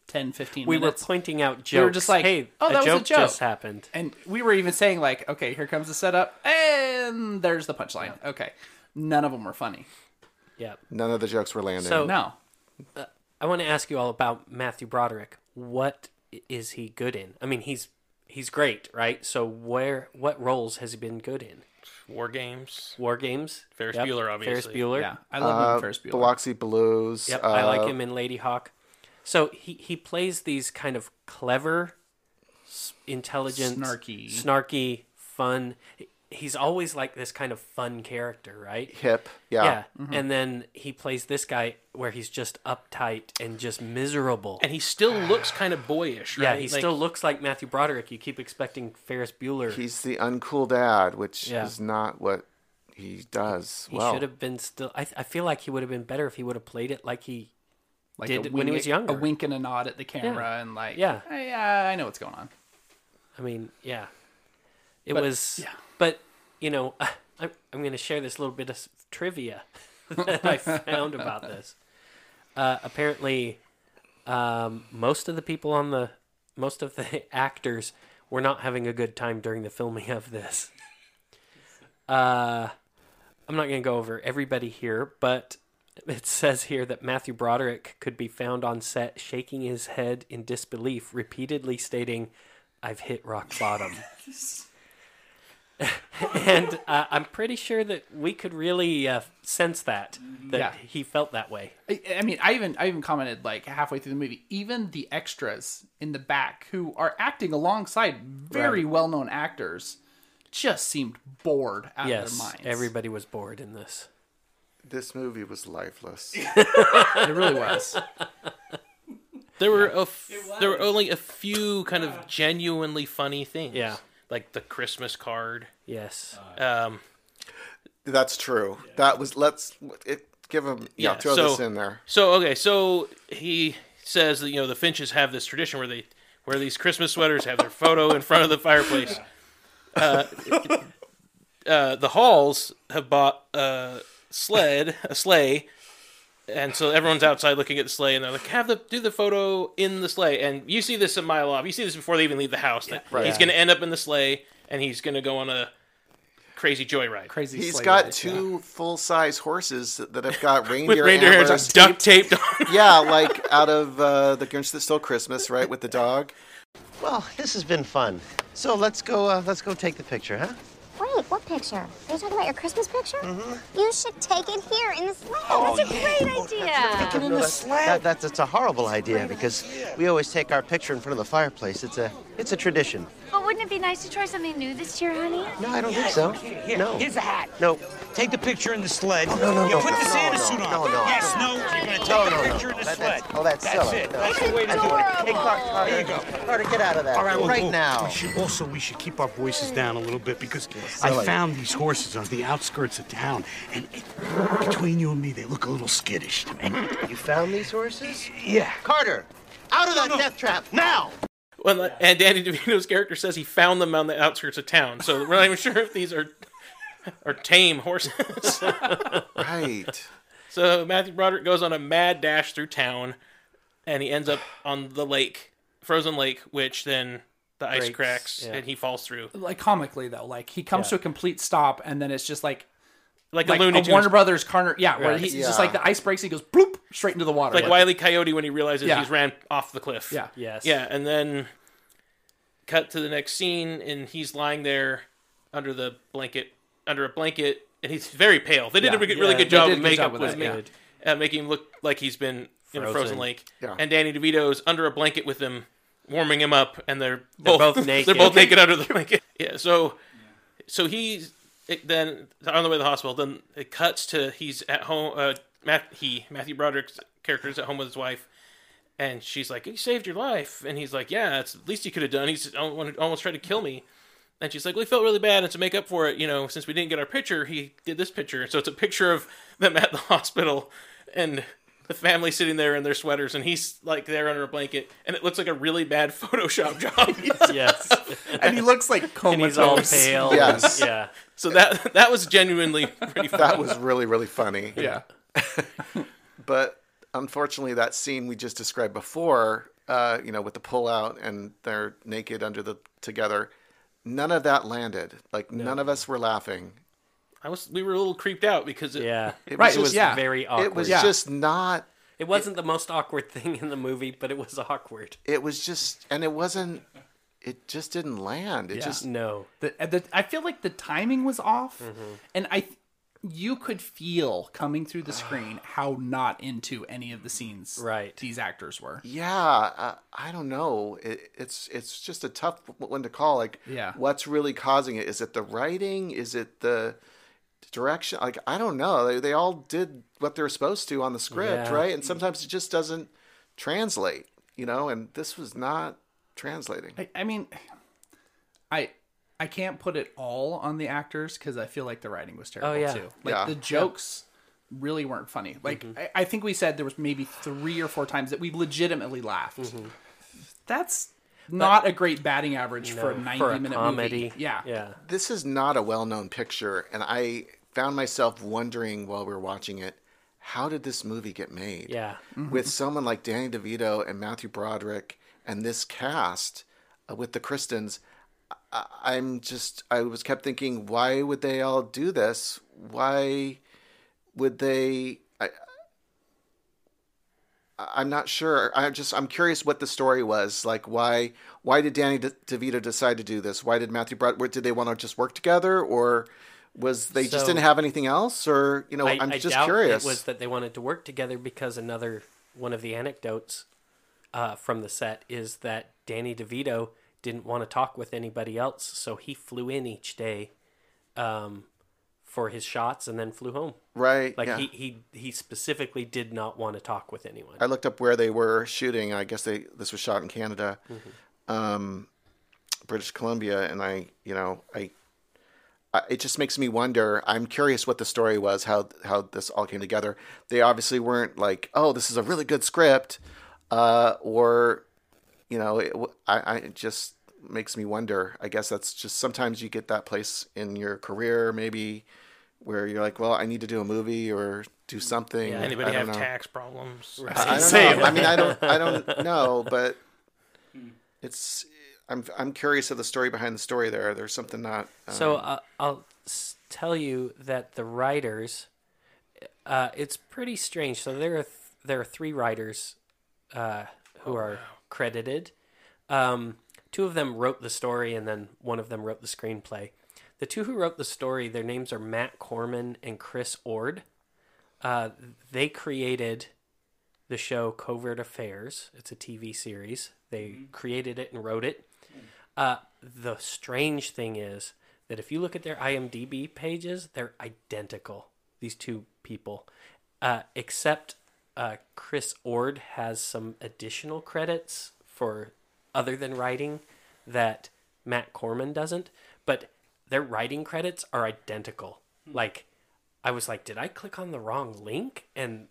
Speaker 6: 10, 15
Speaker 4: We were
Speaker 6: minutes.
Speaker 4: pointing out jokes.
Speaker 6: We were just like,
Speaker 4: hey,
Speaker 6: oh, that
Speaker 4: a
Speaker 6: was
Speaker 4: joke
Speaker 6: a joke.
Speaker 4: just happened.
Speaker 6: and we were even saying like, okay, here comes the setup, and there's the punchline. Okay, none of them were funny.
Speaker 4: Yeah.
Speaker 7: None of the jokes were landing.
Speaker 4: So-
Speaker 6: No,
Speaker 4: I want to ask you all about Matthew Broderick. What i- is he good in? I mean, he's he's great, right? So where what roles has he been good in?
Speaker 1: War games.
Speaker 4: War Games,
Speaker 1: Ferris
Speaker 4: Yep.
Speaker 1: Bueller, obviously. Ferris.
Speaker 4: Bueller.
Speaker 6: yeah, I love
Speaker 7: uh,
Speaker 6: uh, Ferris Bueller.
Speaker 7: Biloxi Blues.
Speaker 4: Yep, I like
Speaker 7: uh,
Speaker 4: him in Ladyhawke. So he he plays these kind of clever, intelligent,
Speaker 6: Snarky.
Speaker 4: snarky, fun. He's always like this kind of fun character, right?
Speaker 7: Hip. Yeah.
Speaker 4: Yeah,
Speaker 6: Mm-hmm.
Speaker 4: and then he plays this guy where he's just uptight and just miserable.
Speaker 1: And he still looks kind of boyish, right?
Speaker 4: yeah, he
Speaker 1: Like,
Speaker 4: still looks like Matthew Broderick. You keep expecting Ferris Bueller.
Speaker 7: He's the uncool dad, which
Speaker 4: Yeah.
Speaker 7: is not what he does.
Speaker 4: he
Speaker 7: well,
Speaker 4: should have been still. I, I feel like he would have been better if he would have played it like he.
Speaker 6: like
Speaker 4: did
Speaker 6: a
Speaker 4: when he was younger.
Speaker 6: a wink and a nod at the camera,
Speaker 4: Yeah.
Speaker 6: and like,
Speaker 4: Yeah.
Speaker 6: I, uh, I know what's going on.
Speaker 4: I mean, yeah, it
Speaker 6: But,
Speaker 4: was.
Speaker 6: yeah.
Speaker 4: But you know, I'm, I'm going to share this little bit of trivia that I found about this. Uh, apparently, um, most of the people on the, most of the actors were not having a good time during the filming of this. Uh, I'm not going to go over everybody here, but it says here that Matthew Broderick could be found on set shaking his head in disbelief, repeatedly stating, I've hit rock bottom. and uh, I'm pretty sure that we could really uh, sense that, that
Speaker 6: Yeah.
Speaker 4: he felt that way.
Speaker 6: I, I mean, I even I even commented like halfway through the movie, even the extras in the back who are acting alongside very well known actors just seemed bored out of
Speaker 4: yes,
Speaker 6: their minds.
Speaker 4: everybody was bored in this.
Speaker 7: this movie was lifeless.
Speaker 6: it really was.
Speaker 1: There were a f- there were only a few kind of genuinely funny things.
Speaker 4: Yeah.
Speaker 1: Like the Christmas card.
Speaker 4: Yes.
Speaker 1: Um,
Speaker 7: That's true. That was let's it, give him yeah,
Speaker 1: Yeah,
Speaker 7: throw
Speaker 1: so-
Speaker 7: this in there.
Speaker 1: So okay, so he says that you know the Finches have this tradition where they wear these Christmas sweaters, have their photo in front of the fireplace. Uh, uh, the Halls have bought a sled, a sleigh, and so everyone's outside looking at the sleigh, and they're like, "Have the do the photo in the sleigh." And you see this a mile off. You see this before they even leave the house. that
Speaker 7: Right.
Speaker 1: He's going to end up in the sleigh, and he's going to go on a crazy joyride.
Speaker 6: Crazy.
Speaker 7: He's
Speaker 6: sleigh
Speaker 7: got
Speaker 6: ride,
Speaker 7: two full size horses that have got
Speaker 1: With
Speaker 7: reindeer,
Speaker 1: reindeer hairs
Speaker 7: antlers.
Speaker 1: duct taped on.
Speaker 7: Yeah, like out of uh, the Grinch That Stole Christmas, right, with the dog.
Speaker 3: Well, this has been fun. So let's go. Uh, let's go take the picture, huh?
Speaker 8: Wait, what picture? Are you talking about your Christmas picture? Mm-hmm. You should take it here in the sleigh. that's a great idea.
Speaker 3: Take it in the sled. That, that's it's a horrible idea because we always take our picture in front of the fireplace. It's a it's a tradition.
Speaker 8: But wouldn't it be nice to try something new this year, honey?
Speaker 3: No, I don't think so.
Speaker 9: Here,
Speaker 3: no.
Speaker 9: here's a hat.
Speaker 3: No.
Speaker 9: Take the picture in the sled.
Speaker 3: no, no,
Speaker 9: you
Speaker 3: no,
Speaker 9: put the Santa
Speaker 3: no,
Speaker 9: suit on.
Speaker 3: no, no.
Speaker 9: Yes, no, you're gonna take
Speaker 3: No,
Speaker 9: the
Speaker 3: no, no.
Speaker 9: picture in the
Speaker 3: That-
Speaker 9: sled.
Speaker 3: that's- oh, that's silly.
Speaker 9: it.
Speaker 3: No.
Speaker 9: That's the way to do it.
Speaker 3: Hey, Car- Carter.
Speaker 9: There you go.
Speaker 3: Carter, get out of that.
Speaker 9: All right, well,
Speaker 3: right
Speaker 9: well,
Speaker 3: now.
Speaker 9: We should also we should keep our voices down a little bit because I
Speaker 3: silly.
Speaker 9: found these horses on the outskirts of town, and it, between you and me, they look a little skittish to me.
Speaker 3: You found these horses?
Speaker 9: Yeah.
Speaker 3: Carter, out of that death trap now!
Speaker 1: Well, and Danny DeVito's character says he found them on the outskirts of town, so we're not even sure if these are are tame horses.
Speaker 7: Right.
Speaker 1: so Matthew Broderick goes on a mad dash through town, and he ends up on the lake, frozen lake, which then the ice cracks
Speaker 4: yeah.
Speaker 1: and he falls through
Speaker 6: like comically though, like he comes
Speaker 4: Yeah.
Speaker 6: to a complete stop, and then it's just like
Speaker 1: like,
Speaker 6: like
Speaker 1: a Looney
Speaker 6: a Warner Brothers Carter. Yeah, where
Speaker 4: Right.
Speaker 6: he's
Speaker 7: Yeah.
Speaker 6: just like the ice breaks, he goes bloop straight into the water.
Speaker 1: like Wiley Coyote when he realizes
Speaker 6: Yeah.
Speaker 1: he's ran off the cliff.
Speaker 6: Yeah.
Speaker 4: Yes.
Speaker 1: yeah, and then cut to the next scene, and he's lying there under the blanket under a blanket, and he's very pale. They did
Speaker 6: Yeah.
Speaker 1: a really
Speaker 4: Yeah,
Speaker 1: good job
Speaker 6: did
Speaker 1: of makeup
Speaker 6: job with
Speaker 1: with
Speaker 6: that, yeah.
Speaker 1: uh, making him look like he's been in a
Speaker 4: Frozen.
Speaker 1: frozen lake.
Speaker 7: Yeah.
Speaker 1: And Danny DeVito's under a blanket with him, warming him up, and they're
Speaker 4: They're
Speaker 1: both,
Speaker 4: both
Speaker 1: they're
Speaker 4: naked.
Speaker 1: both naked under the blanket. Yeah. So, so he's it, then on the way to the hospital. Then it cuts to he's at home. Uh, Matt, he Matthew Broderick's character is at home with his wife, and she's like, "He saved your life," and he's like, "Yeah, it's the least he could have done. He's almost almost tried to kill me." And she's like, "We felt really bad, and to make up for it, you know, since we didn't get our picture, he did this picture. So it's a picture of them at the hospital, and the family sitting there in their sweaters, and he's like there under a blanket, and it looks like a really bad Photoshop job.
Speaker 4: yes.
Speaker 6: and he looks like
Speaker 4: and he's all
Speaker 6: comatose.
Speaker 4: pale.
Speaker 7: Yes.
Speaker 4: Yeah.
Speaker 1: so that that was genuinely pretty. Funny.
Speaker 7: That was really really funny.
Speaker 6: Yeah.
Speaker 7: But unfortunately, that scene we just described before, uh, you know, with the pullout and they're naked under the together, none of that landed. Like none of us were laughing.
Speaker 1: I was we were a little creeped out because it,
Speaker 4: Yeah.
Speaker 7: It
Speaker 6: Right,
Speaker 7: was, just,
Speaker 6: yeah.
Speaker 4: Very awkward.
Speaker 7: it was
Speaker 6: Yeah.
Speaker 7: just not.
Speaker 4: It wasn't the most awkward thing in the movie, but it was awkward.
Speaker 7: It was just, and it wasn't. It just didn't land. It
Speaker 6: Yeah.
Speaker 7: just
Speaker 4: No.
Speaker 6: The, the, I feel like the timing was off,
Speaker 7: Mm-hmm.
Speaker 6: and I, you could feel coming through the screen how not into any of the scenes
Speaker 4: Right.
Speaker 6: these actors were.
Speaker 7: Yeah, uh, I don't know. It, it's it's just a tough one to call. Like,
Speaker 6: Yeah.
Speaker 7: what's really causing it? Is it the writing? Is it the direction? Like, I don't know. They they all did what they were supposed to on the script,
Speaker 4: Yeah.
Speaker 7: right? And sometimes it just doesn't translate, you know. And this was not translating.
Speaker 6: I, I mean, I I can't put it all on the actors because I feel like the writing was oh, terrible
Speaker 4: Oh, yeah.
Speaker 6: too. Like
Speaker 7: Yeah.
Speaker 6: the jokes really weren't funny. Like mm-hmm. I, I think we said there was maybe three or four times that we legitimately laughed. Mm-hmm. That's not a great batting average for a ninety
Speaker 4: for a
Speaker 6: minute
Speaker 4: comedy.
Speaker 6: movie. Yeah.
Speaker 4: Yeah.
Speaker 7: This is not a well known picture, and I found myself wondering while we were watching it, how did this movie get made?
Speaker 4: Yeah.
Speaker 7: with someone like Danny DeVito and Matthew Broderick and this cast uh, with the Kristens, I, I'm just I was kept thinking, why would they all do this? Why would they? I, I- I'm not sure. I'm just I'm curious what the story was. Like why why did Danny De- DeVito decide to do this? Why did Matthew Broderick? Did they want to just work together, or was they just didn't have anything else? Or you know,
Speaker 4: I,
Speaker 7: am
Speaker 4: I
Speaker 7: just curious.
Speaker 4: It was that they wanted to work together because another one of the anecdotes uh, from the set is that Danny DeVito didn't want to talk with anybody else, so he flew in each day um, for his shots and then flew home.
Speaker 7: right?
Speaker 4: Like
Speaker 7: yeah.
Speaker 4: he, he he specifically did not want to talk with anyone.
Speaker 7: I looked up where they were shooting. I guess they this was shot in Canada,
Speaker 4: Mm-hmm.
Speaker 7: um, British Columbia, and I, you know, I, it just makes me wonder. I'm curious what the story was, how how this all came together. They obviously weren't like, oh, this is a really good script, uh, or, you know, it, w- I, I it just makes me wonder. I guess that's just sometimes you get that place in your career, maybe. Where you're like, well, I need to do a movie or do something.
Speaker 4: Yeah.
Speaker 1: Anybody
Speaker 7: I don't
Speaker 1: have
Speaker 7: know.
Speaker 1: tax problems?
Speaker 7: I don't
Speaker 6: Same.
Speaker 7: know. I mean, I don't, I don't know, but it's. I'm, I'm curious of the story behind the story. There, there's something not. Um,
Speaker 4: So uh, I'll tell you that the writers, uh, it's pretty strange. So there are th- there are three writers uh, who are credited. Um, two of them wrote the story, and then one of them wrote the screenplay. The two who wrote the story, their names are Matt Corman and Chris Ord. Uh, they created the show Covert Affairs. It's a TV series. They created it and wrote it. Uh, the strange thing is that if you look at their IMDb pages, they're identical. These two people, uh, except uh, Chris Ord has some additional credits for other than writing that Matt Corman doesn't. But their writing credits are identical. Like, I was like, did I click on the wrong link? And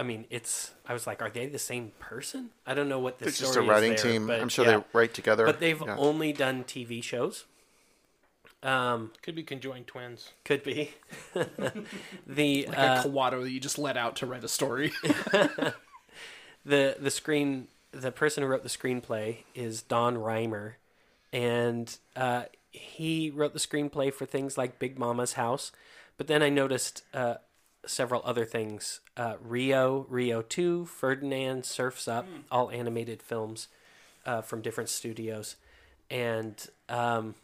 Speaker 4: I mean, it's. I was like, are they the same person? I don't know what the
Speaker 7: it's just a writing
Speaker 4: there,
Speaker 7: team.
Speaker 4: but
Speaker 7: I'm sure
Speaker 4: yeah.
Speaker 7: they write together.
Speaker 4: But they've
Speaker 7: Yeah.
Speaker 4: only done TV shows. Um,
Speaker 1: Could be conjoined twins.
Speaker 4: could be. the
Speaker 6: Like
Speaker 4: uh,
Speaker 6: a Kawato that you just let out to write a story.
Speaker 4: the the screen the person who wrote the screenplay is Don Rhymer, and uh, he wrote the screenplay for things like Big Momma's House. But then I noticed uh, several other things: uh, Rio, Rio Two, Ferdinand, Surfs Up, all animated films uh, from different studios, and um,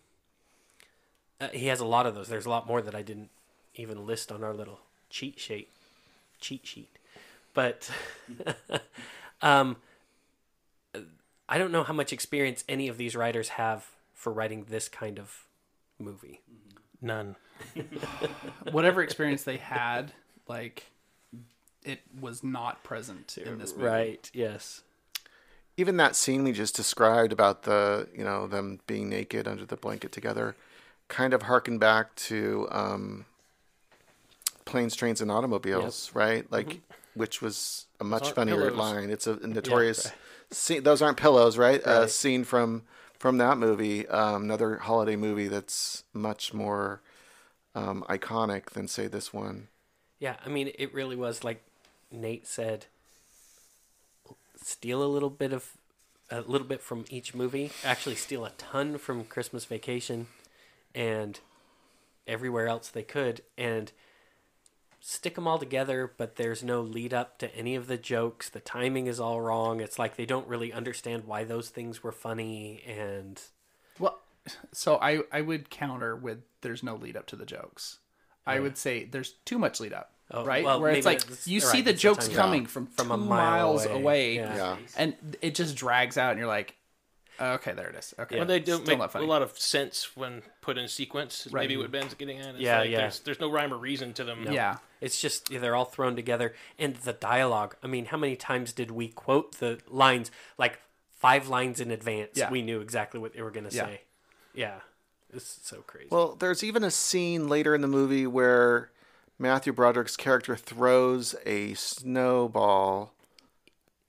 Speaker 4: Uh, he has a lot of those. There's a lot more that I didn't even list on our little cheat sheet. Cheat sheet, but um, I don't know how much experience any of these writers have for writing this kind of movie.
Speaker 1: None.
Speaker 6: Whatever experience they had, like it was not present in this movie.
Speaker 4: Right? Yes.
Speaker 7: Even that scene we just described about the, you know, them being naked under the blanket together, kind of harkened back to um, planes, trains, and automobiles, right? Like, which was a much funnier
Speaker 1: pillows.
Speaker 7: line. It's a notorious scene. Those aren't pillows, right? A scene from from that movie, um, another holiday movie that's much more um, iconic than say this one.
Speaker 4: Yeah, I mean, it really was like Nate said. Steal a little bit of, a little bit from each movie. Actually, steal a ton from Christmas Vacation, and everywhere else they could, and stick them all together. But there's no lead up to any of the jokes. The timing is all wrong. It's like they don't really understand why those things were funny, and
Speaker 6: Well, so I I would counter with there's no lead up to the jokes. I would say there's too much lead up,
Speaker 4: Oh,
Speaker 6: right?
Speaker 4: well,
Speaker 6: Where it's like
Speaker 4: that's-
Speaker 6: you
Speaker 4: right,
Speaker 6: see the
Speaker 4: the
Speaker 6: jokes
Speaker 4: timing.
Speaker 6: coming from
Speaker 4: From
Speaker 6: two
Speaker 4: a mile
Speaker 6: miles
Speaker 4: away.
Speaker 6: away,
Speaker 4: Yeah.
Speaker 7: Yeah.
Speaker 6: and it just drags out, and you're like, okay, there it is. Okay,
Speaker 1: When they don't
Speaker 6: still
Speaker 1: make a lot of sense when put in sequence,
Speaker 6: Right.
Speaker 1: maybe what Ben's getting at. It's
Speaker 4: Yeah,
Speaker 1: like
Speaker 4: yeah.
Speaker 1: There's, there's no rhyme or reason to them.
Speaker 6: yeah,
Speaker 4: It's just they're all thrown together, and the dialogue. I mean, how many times did we quote the lines like five lines in advance?
Speaker 6: Yeah.
Speaker 4: We knew exactly what they were going to
Speaker 6: Yeah.
Speaker 4: say. Yeah, it's so crazy.
Speaker 7: Well, there's even a scene later in the movie where Matthew Broderick's character throws a snowball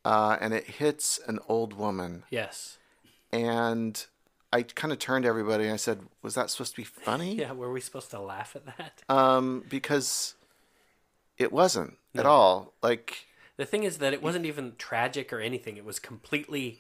Speaker 7: uh, and it hits an old woman.
Speaker 4: yes.
Speaker 7: And I kind of turned to everybody and I said, Was that supposed to be funny?
Speaker 4: Yeah, were we supposed to laugh at that?
Speaker 7: Um, because it wasn't at all. Like,
Speaker 4: The thing is that it wasn't even tragic or anything. It was completely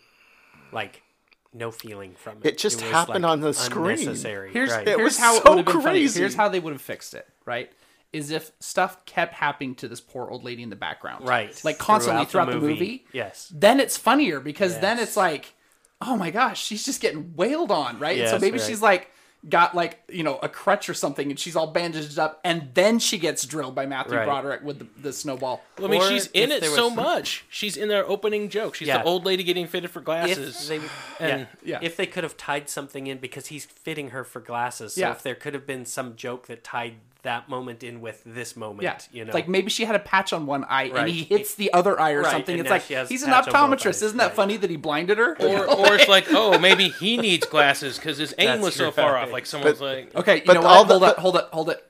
Speaker 4: like no feeling from it.
Speaker 7: It just
Speaker 4: was,
Speaker 7: happened on the screen.
Speaker 6: Here's
Speaker 4: right.
Speaker 7: It
Speaker 6: here's
Speaker 7: was
Speaker 6: how it
Speaker 7: so
Speaker 6: would have been funny. Here's how they would have fixed it. Right. Is if stuff kept happening to this poor old lady in the background,
Speaker 4: Right.
Speaker 6: Like constantly
Speaker 4: Throughout
Speaker 6: throughout,
Speaker 4: the
Speaker 6: the,
Speaker 4: movie.
Speaker 6: movie.
Speaker 4: Yes.
Speaker 6: Then it's funnier because then it's like, oh my gosh, she's just getting wailed on, right? And so maybe
Speaker 4: right.
Speaker 6: she's like got like you know a crutch or something, and she's all bandaged up, and then she gets drilled by Matthew
Speaker 4: Right.
Speaker 6: Broderick with the, the snowball.
Speaker 1: Well, I mean,
Speaker 4: Or
Speaker 1: she's in it so
Speaker 4: was-
Speaker 1: much. She's in their opening joke. She's
Speaker 4: Yeah.
Speaker 1: the old lady getting fitted for
Speaker 4: If
Speaker 1: glasses.
Speaker 4: they,
Speaker 1: and
Speaker 4: yeah,
Speaker 6: Yeah.
Speaker 4: if they could have tied something in because he's fitting her for glasses. So
Speaker 6: Yeah.
Speaker 4: if there could have been some joke that tied that moment in with this moment,
Speaker 6: Yeah,
Speaker 4: you know,
Speaker 6: like maybe she had a patch on one eye
Speaker 4: Right.
Speaker 6: and he hits the other eye or
Speaker 4: Right,
Speaker 6: something.
Speaker 4: and
Speaker 6: It's like he's an
Speaker 4: patch on both
Speaker 6: optometrist. Isn't that
Speaker 4: right.
Speaker 6: funny that he blinded her?
Speaker 1: or, or it's like, oh, maybe he needs glasses because his aim
Speaker 4: That's
Speaker 1: was so far off. Like someone's like,
Speaker 6: Okay, you
Speaker 7: But
Speaker 6: know
Speaker 7: all
Speaker 6: what?
Speaker 7: the-
Speaker 6: hold it, hold up, hold it.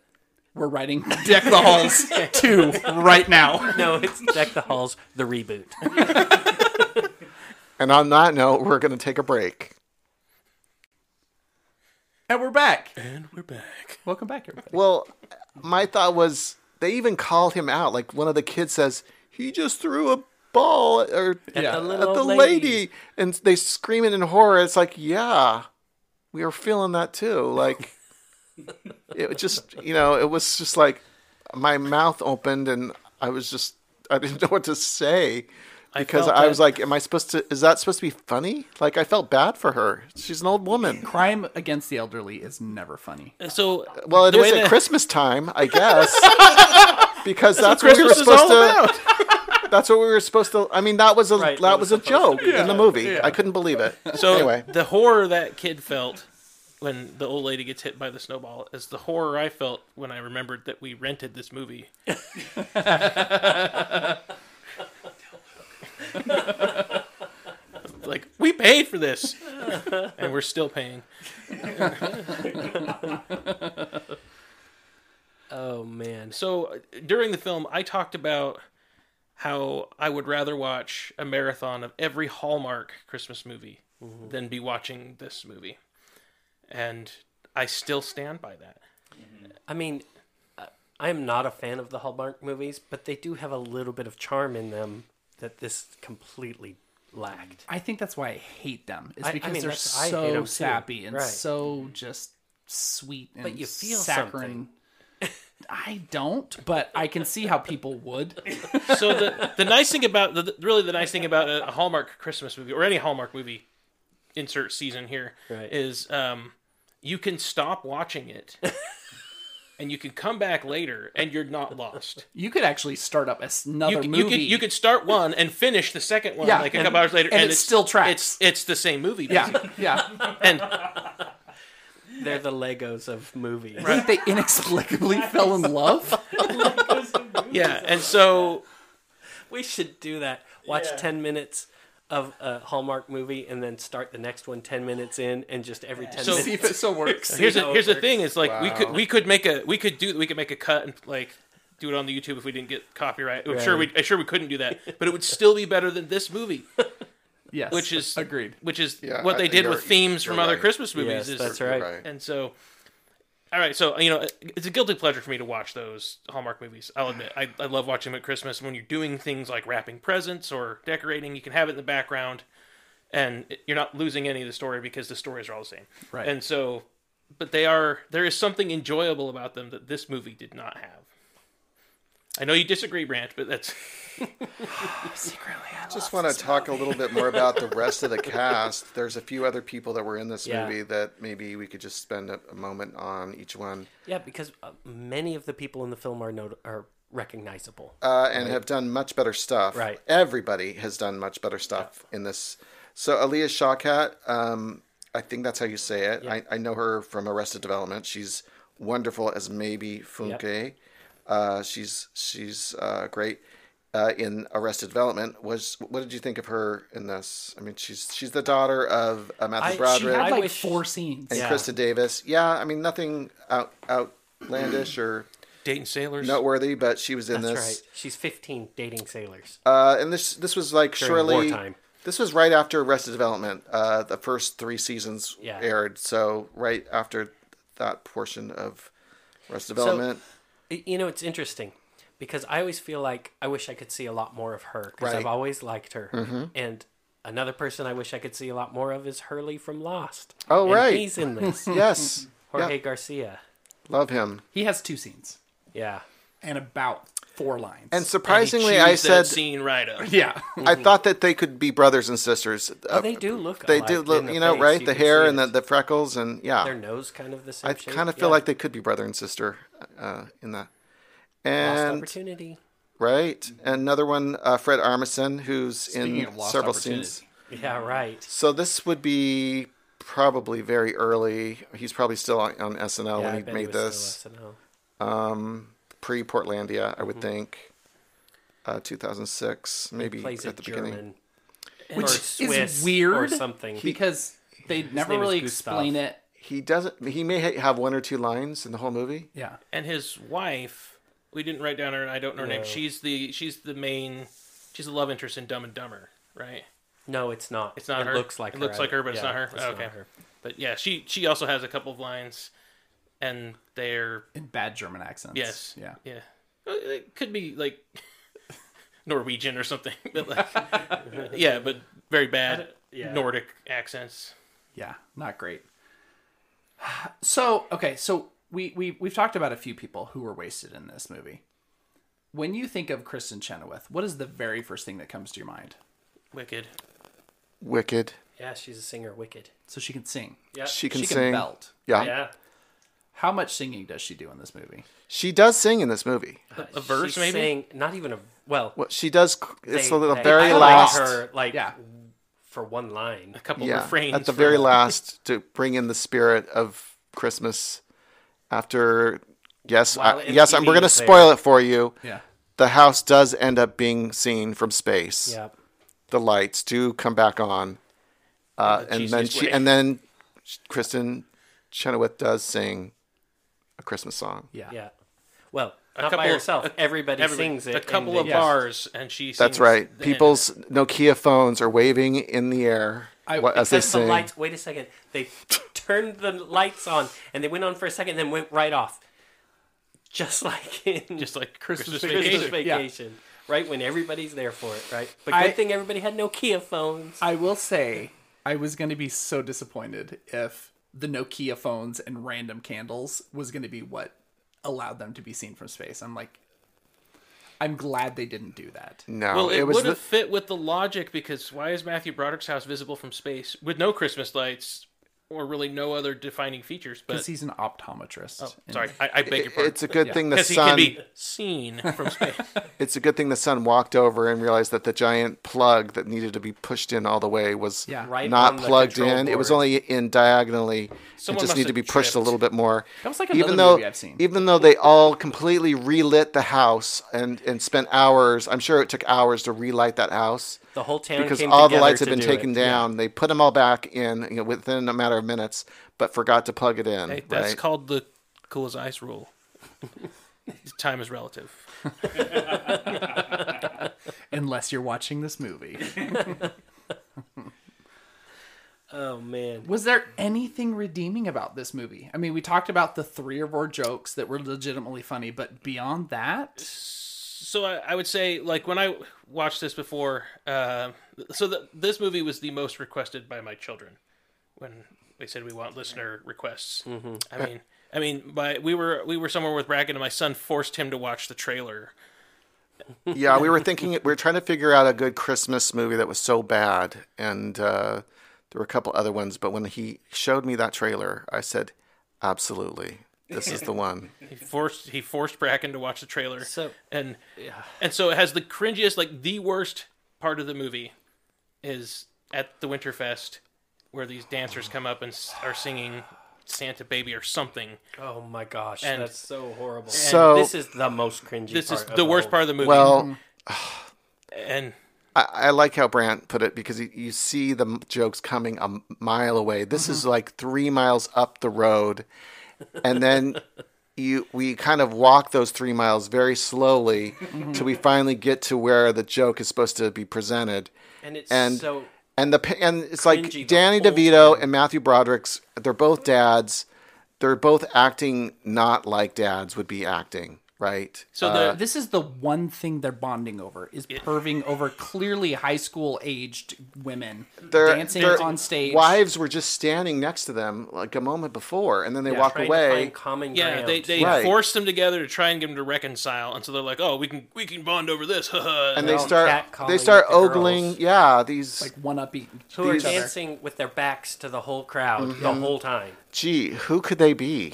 Speaker 6: We're writing Deck the Halls 2 right now.
Speaker 4: no, it's Deck the Halls, the reboot.
Speaker 7: and on that note, we're going to take a break.
Speaker 6: And we're back.
Speaker 1: and we're back.
Speaker 6: Welcome back, everybody.
Speaker 7: Well, my thought was they even called him out. Like one of the kids says, he just threw a ball or
Speaker 4: At
Speaker 6: Yeah.
Speaker 4: the
Speaker 7: at the
Speaker 4: old
Speaker 7: lady. and they scream it in horror. It's like, yeah, we are feeling that too. Like it just, you know, it was just like my mouth opened and I was just, I didn't know what to say because
Speaker 1: felt
Speaker 7: I, was like, am I supposed to? Is that supposed to be funny? Like I felt bad for her. She's an old woman.
Speaker 6: Crime against the elderly is never funny.
Speaker 1: Uh, so,
Speaker 7: Well, it
Speaker 1: the
Speaker 7: at
Speaker 1: that-
Speaker 7: Christmas time, I guess, because that's, what we were supposed to.
Speaker 1: about.
Speaker 7: That's what we were supposed to. I mean, that was a
Speaker 4: Right,
Speaker 7: that
Speaker 4: it
Speaker 7: was,
Speaker 4: was
Speaker 7: a joke
Speaker 4: to be.
Speaker 7: in the movie. I couldn't believe it.
Speaker 1: So
Speaker 7: anyway,
Speaker 1: the horror that kid felt when the old lady gets hit by the snowball is the horror I felt when I remembered that we rented this movie. like we paid for this, and we're still paying.
Speaker 4: Oh man,
Speaker 1: So uh, during the film, I talked about how I would rather watch a marathon of every Hallmark Christmas movie than be watching this movie, and I still stand by that.
Speaker 4: I mean, uh, I am not a fan of the Hallmark movies, but they do have a little bit of charm in them that this completely lacked.
Speaker 6: I think that's why I hate them. Is
Speaker 4: I- I
Speaker 6: because
Speaker 4: mean,
Speaker 6: they're
Speaker 4: that's- I hate
Speaker 6: so
Speaker 4: 'em too.
Speaker 6: sappy and
Speaker 4: Right.
Speaker 6: so just sweet and
Speaker 4: But you feel
Speaker 6: saccharine. I don't, but I can see how people would.
Speaker 1: So the the nice thing about the really the nice thing about a, a Hallmark Christmas movie or any Hallmark movie, insert season here is
Speaker 4: Right.
Speaker 1: um, you can stop watching it, and you can come back later, and you're not lost.
Speaker 6: You could actually start up as another
Speaker 1: You, c-
Speaker 6: movie.
Speaker 1: you could you could start one and finish the second one
Speaker 6: Yeah,
Speaker 1: like a
Speaker 6: and-
Speaker 1: couple hours later,
Speaker 6: and it
Speaker 1: it's
Speaker 6: still tracks.
Speaker 1: It's it's the same movie.
Speaker 6: yeah,
Speaker 1: basically.
Speaker 6: yeah.
Speaker 1: and
Speaker 4: They're the Legos of movies.
Speaker 6: I think they inexplicably fell in love.
Speaker 1: yeah, and so
Speaker 4: We should do that. Watch
Speaker 1: Yeah.
Speaker 4: 10 minutes of a Hallmark movie and then start the next one 10 minutes in and just every 10
Speaker 1: So-
Speaker 4: minutes.
Speaker 6: See if it still works.
Speaker 1: Here's
Speaker 4: how
Speaker 1: the, here's the thing: is like we could we could make a we could do we could make a cut and like do it on the YouTube if we didn't get copyright. I'm sure we I'm sure we couldn't do that, but it would still be better than this movie,
Speaker 6: Yes,
Speaker 1: which is
Speaker 6: agreed.
Speaker 1: Which is
Speaker 7: Yeah,
Speaker 1: what
Speaker 7: I-
Speaker 1: they did with themes from
Speaker 7: you're
Speaker 1: other
Speaker 7: right.
Speaker 1: Christmas movies.
Speaker 4: Yes,
Speaker 1: is,
Speaker 4: that's right.
Speaker 7: right.
Speaker 1: And so, all right, so you know, it's a guilty pleasure for me to watch those Hallmark movies. I'll admit, I, I love watching them at Christmas. When you're doing things like wrapping presents or decorating, you can have it in the background, and you're not losing any of the story because the stories are all the same.
Speaker 6: Right.
Speaker 1: And so, but they are there is something enjoyable about them that this movie did not have. I know you disagree, Brant, but that's
Speaker 7: just want to talk a little bit more about the rest of the cast. There's a few other people that were in this
Speaker 4: Yeah.
Speaker 7: movie that maybe we could just spend a, a moment on each one
Speaker 4: Yeah, because uh, many of the people in the film are not- are recognizable.
Speaker 7: uh, and have done much better stuff.
Speaker 4: Right.
Speaker 7: Everybody has done much better stuff in this. So Alia Shawkat, um, I think that's how you say it.
Speaker 4: Yeah.
Speaker 7: I, I know her from Arrested Development. She's wonderful as Maeby Fünke. Uh, she's she's uh, great uh, in Arrested Development. Was what did you think of her in this? I mean, she's she's the daughter of uh, Matthew
Speaker 4: I- she
Speaker 7: Broderick
Speaker 6: Had like four scenes.
Speaker 7: and
Speaker 4: Yeah.
Speaker 7: Kristin Davis. Yeah, I mean nothing out outlandish or
Speaker 1: Dayton Sailors.
Speaker 7: noteworthy, but she was in
Speaker 4: That's
Speaker 7: this.
Speaker 4: right. She's 15 dating sailors.
Speaker 7: Uh, and this this was like
Speaker 4: During
Speaker 7: shortly.
Speaker 4: wartime.
Speaker 7: This was right after Arrested Development. Uh, the first three seasons
Speaker 4: Yeah.
Speaker 7: aired, so right after that portion of Arrested Development.
Speaker 4: Y- You know, it's interesting because I always feel like I wish I could see a lot more of her because
Speaker 7: Right.
Speaker 4: I've always liked her. Mm-hmm. And another person I wish I could see a lot more of is Hurley from Lost.
Speaker 7: Oh,
Speaker 4: And
Speaker 7: right.
Speaker 4: He's in this.
Speaker 7: yes,
Speaker 4: Jorge
Speaker 7: yeah,
Speaker 4: Garcia.
Speaker 7: love him.
Speaker 6: He has two scenes
Speaker 4: Yeah.
Speaker 6: and about four lines.
Speaker 7: And
Speaker 1: And he
Speaker 7: surprisingly,
Speaker 1: chews
Speaker 7: I
Speaker 1: that
Speaker 7: said
Speaker 1: scene right up.
Speaker 6: yeah,
Speaker 7: I thought that they could be brothers and sisters.
Speaker 4: Oh,
Speaker 7: Uh,
Speaker 4: they do look
Speaker 7: They
Speaker 4: alike
Speaker 7: do look,
Speaker 4: the
Speaker 7: you know,
Speaker 4: face.
Speaker 7: right?
Speaker 4: You
Speaker 7: The hair and the, the freckles, and yeah,
Speaker 4: Their nose kind of the same
Speaker 7: I
Speaker 4: shape.
Speaker 7: kind of feel
Speaker 4: Yeah.
Speaker 7: like they could be brother and sister uh, in that.
Speaker 4: Lost
Speaker 7: And
Speaker 4: opportunity.
Speaker 7: right, another one, uh, Fred Armisen, who's
Speaker 6: Speaking
Speaker 7: in
Speaker 6: of lost
Speaker 7: several scenes.
Speaker 4: Yeah, right.
Speaker 7: So this would be probably very early. He's probably still on, on SNL
Speaker 4: Yeah,
Speaker 7: when he
Speaker 4: bet
Speaker 7: made
Speaker 4: was
Speaker 7: this.
Speaker 4: still SNL.
Speaker 7: Um, pre Portlandia, I
Speaker 4: Mm-hmm.
Speaker 7: would think. Uh, 2006, maybe
Speaker 4: Plays
Speaker 7: at
Speaker 4: a
Speaker 7: the beginning.
Speaker 4: German.
Speaker 6: which
Speaker 4: or
Speaker 6: is weird
Speaker 4: or something.
Speaker 6: because they never really explain it.
Speaker 7: He doesn't. He may ha- have one or two lines in the whole movie.
Speaker 6: Yeah,
Speaker 1: and his wife we didn't write down her i don't know her name she's the she's the main she's the love interest in dumb and dumber right
Speaker 4: no, it's not.
Speaker 1: it's not
Speaker 4: it
Speaker 1: her
Speaker 4: looks like
Speaker 1: it
Speaker 4: her.
Speaker 1: looks like her but it's not her
Speaker 4: it's
Speaker 1: okay
Speaker 4: not her.
Speaker 1: but yeah she she also has a couple of lines and they're
Speaker 6: in bad German accents.
Speaker 1: yes
Speaker 6: yeah.
Speaker 1: yeah it could be like norwegian or something but like yeah but very bad
Speaker 4: yeah.
Speaker 1: nordic accents
Speaker 6: Yeah, not great. So, okay, so we, we we've talked about a few people who were wasted in this movie. When you think of Kristin Chenoweth, what is the very first thing that comes to your mind?
Speaker 1: wicked
Speaker 7: Wicked.
Speaker 4: Yeah, she's a singer. Wicked.
Speaker 6: So she can sing.
Speaker 4: Yeah.
Speaker 7: She can
Speaker 6: she can
Speaker 7: sing.
Speaker 6: belt.
Speaker 7: Yeah.
Speaker 4: Yeah.
Speaker 6: How much singing does she do in this movie?
Speaker 7: She does sing in this movie.
Speaker 1: a verse
Speaker 4: She's
Speaker 1: maybe
Speaker 4: saying- not even a well.
Speaker 7: Well, she does. It's
Speaker 4: they-
Speaker 7: the
Speaker 4: they
Speaker 7: very
Speaker 4: highlight
Speaker 7: last.
Speaker 4: her like
Speaker 6: Yeah.
Speaker 4: for one line.
Speaker 1: a couple
Speaker 7: yeah,
Speaker 1: refrains
Speaker 7: at the
Speaker 1: from-
Speaker 7: very last to bring in the spirit of Christmas. After yes, I, yes, I'm, we're going to spoil
Speaker 4: there.
Speaker 7: it for you.
Speaker 6: Yeah.
Speaker 7: The house does end up being seen from space.
Speaker 4: Yeah.
Speaker 7: The lights do come back on, uh,
Speaker 1: the
Speaker 7: and then
Speaker 1: cheesiest
Speaker 7: she
Speaker 1: way.
Speaker 7: and then Kristin Chenoweth does sing a Christmas song.
Speaker 6: Yeah.
Speaker 4: Yeah. Well,
Speaker 1: A
Speaker 4: not by
Speaker 1: couple-
Speaker 4: herself.
Speaker 1: a-
Speaker 4: Everybody,
Speaker 1: Everybody-
Speaker 4: sings it.
Speaker 1: a couple
Speaker 4: they
Speaker 1: of
Speaker 4: just-
Speaker 1: bars and she sings
Speaker 7: That's right.
Speaker 1: the-
Speaker 7: People's Nokia phones are waving in the air
Speaker 6: I-
Speaker 7: wha- as they
Speaker 4: the
Speaker 7: sing.
Speaker 4: lights. Wait a second. They turned the lights on, and they went on for a second, and then went right off. Just like in
Speaker 1: just like Christmas,
Speaker 4: Christmas
Speaker 1: vacation.
Speaker 4: vacation, right when everybody's there for it, right? But
Speaker 6: I-
Speaker 4: good thing everybody had Nokia phones.
Speaker 6: I will say, I was going to be so disappointed if the Nokia phones and random candles was going to be what allowed them to be seen from space. I'm like, I'm glad they didn't do that.
Speaker 7: no,
Speaker 1: Well, it,
Speaker 7: it was
Speaker 1: would
Speaker 7: the,
Speaker 1: have fit with the logic because why is Matthew Broderick's house visible from space with no Christmas lights or really no other defining features. But
Speaker 6: Because he's an optometrist.
Speaker 1: oh, sorry, I, I beg your pardon.
Speaker 7: it's a good thing the
Speaker 1: because he
Speaker 7: sun.
Speaker 1: can be seen from space.
Speaker 7: It's a good thing the son walked over and realized that the giant plug that needed to be pushed in all the way was
Speaker 6: Yeah.
Speaker 4: Right
Speaker 7: not plugged
Speaker 4: control
Speaker 7: in. It was only in diagonally.
Speaker 1: Someone
Speaker 7: it just
Speaker 1: must
Speaker 7: needed to be
Speaker 1: have
Speaker 7: pushed a little bit more.
Speaker 6: That was like
Speaker 7: even though,
Speaker 6: movie I've seen.
Speaker 7: Even though they all completely relit the house and, and spent hours, I'm sure it took hours to relight that house
Speaker 4: The whole town
Speaker 7: because
Speaker 4: came
Speaker 7: all the lights had been taken
Speaker 4: it. Yeah.
Speaker 7: down. They put them all back in you know, within a matter of minutes, but forgot to plug it in.
Speaker 1: Hey, that's
Speaker 7: right?
Speaker 1: called the cool as ice rule. Time is relative.
Speaker 6: unless you're watching this movie.
Speaker 4: Oh man.
Speaker 6: Was there anything redeeming about this movie? I mean, we talked about the three or four jokes that were legitimately funny, but beyond that,
Speaker 1: So I, I would say, like when I watched this before, uh, so the, this movie was the most requested by my children when they said we want listener requests.
Speaker 4: Mm-hmm.
Speaker 1: I mean, I mean, but we were we were somewhere with Bracken, and my son forced him to watch the trailer.
Speaker 7: yeah, we were thinking we were trying to figure out a good Christmas movie that was so bad, and uh, there were a couple other ones. But when he showed me that trailer, I said, "Absolutely, this is the one."
Speaker 1: He forced he forced Bracken to watch the trailer.
Speaker 4: So-
Speaker 1: and yeah. and so it has the cringiest, like the worst part of the movie is at the Winterfest where these dancers come up and s- are singing Santa Baby or something.
Speaker 4: Oh my gosh,
Speaker 1: And-
Speaker 4: that's so horrible.
Speaker 7: So-
Speaker 4: this is the most cringy.
Speaker 1: This is
Speaker 4: part of
Speaker 1: the worst
Speaker 4: whole-
Speaker 1: part of the movie.
Speaker 7: Well, mm-hmm.
Speaker 1: and
Speaker 7: I, I like how Brant put it because you, you see the m- jokes coming a m- mile away. This is mm-hmm. like three miles up the road, and then you we kind of walk those three miles very slowly mm-hmm. till we finally get to where the joke is supposed to be presented.
Speaker 4: and it's
Speaker 7: and
Speaker 4: so
Speaker 7: and the and it's like
Speaker 4: cringy
Speaker 7: Danny DeVito
Speaker 4: time.
Speaker 7: and Matthew Broderick's. They're both dads. They're both acting not like dads would be acting, right?
Speaker 1: so
Speaker 7: Uh,
Speaker 1: the
Speaker 6: this is the one thing they're bonding over is perving over clearly high school aged women
Speaker 7: their
Speaker 6: dancing
Speaker 7: their
Speaker 6: on stage.
Speaker 7: Wives were just standing next to them like a moment before, and then they walk
Speaker 4: trying to
Speaker 7: away.
Speaker 4: find common
Speaker 1: yeah,
Speaker 4: ground.
Speaker 1: they they
Speaker 7: Right.
Speaker 1: forced them together to try and get them to reconcile, and so they're like, "Oh, we can we can bond over this." haha.
Speaker 7: and
Speaker 4: They're
Speaker 7: they start they start
Speaker 4: the
Speaker 7: ogling.
Speaker 4: girls.
Speaker 7: Yeah, these.
Speaker 6: like one up each
Speaker 4: who are
Speaker 6: each other.
Speaker 4: dancing with their backs to the whole crowd
Speaker 7: Mm-hmm.
Speaker 4: the whole time.
Speaker 7: gee, who could they be?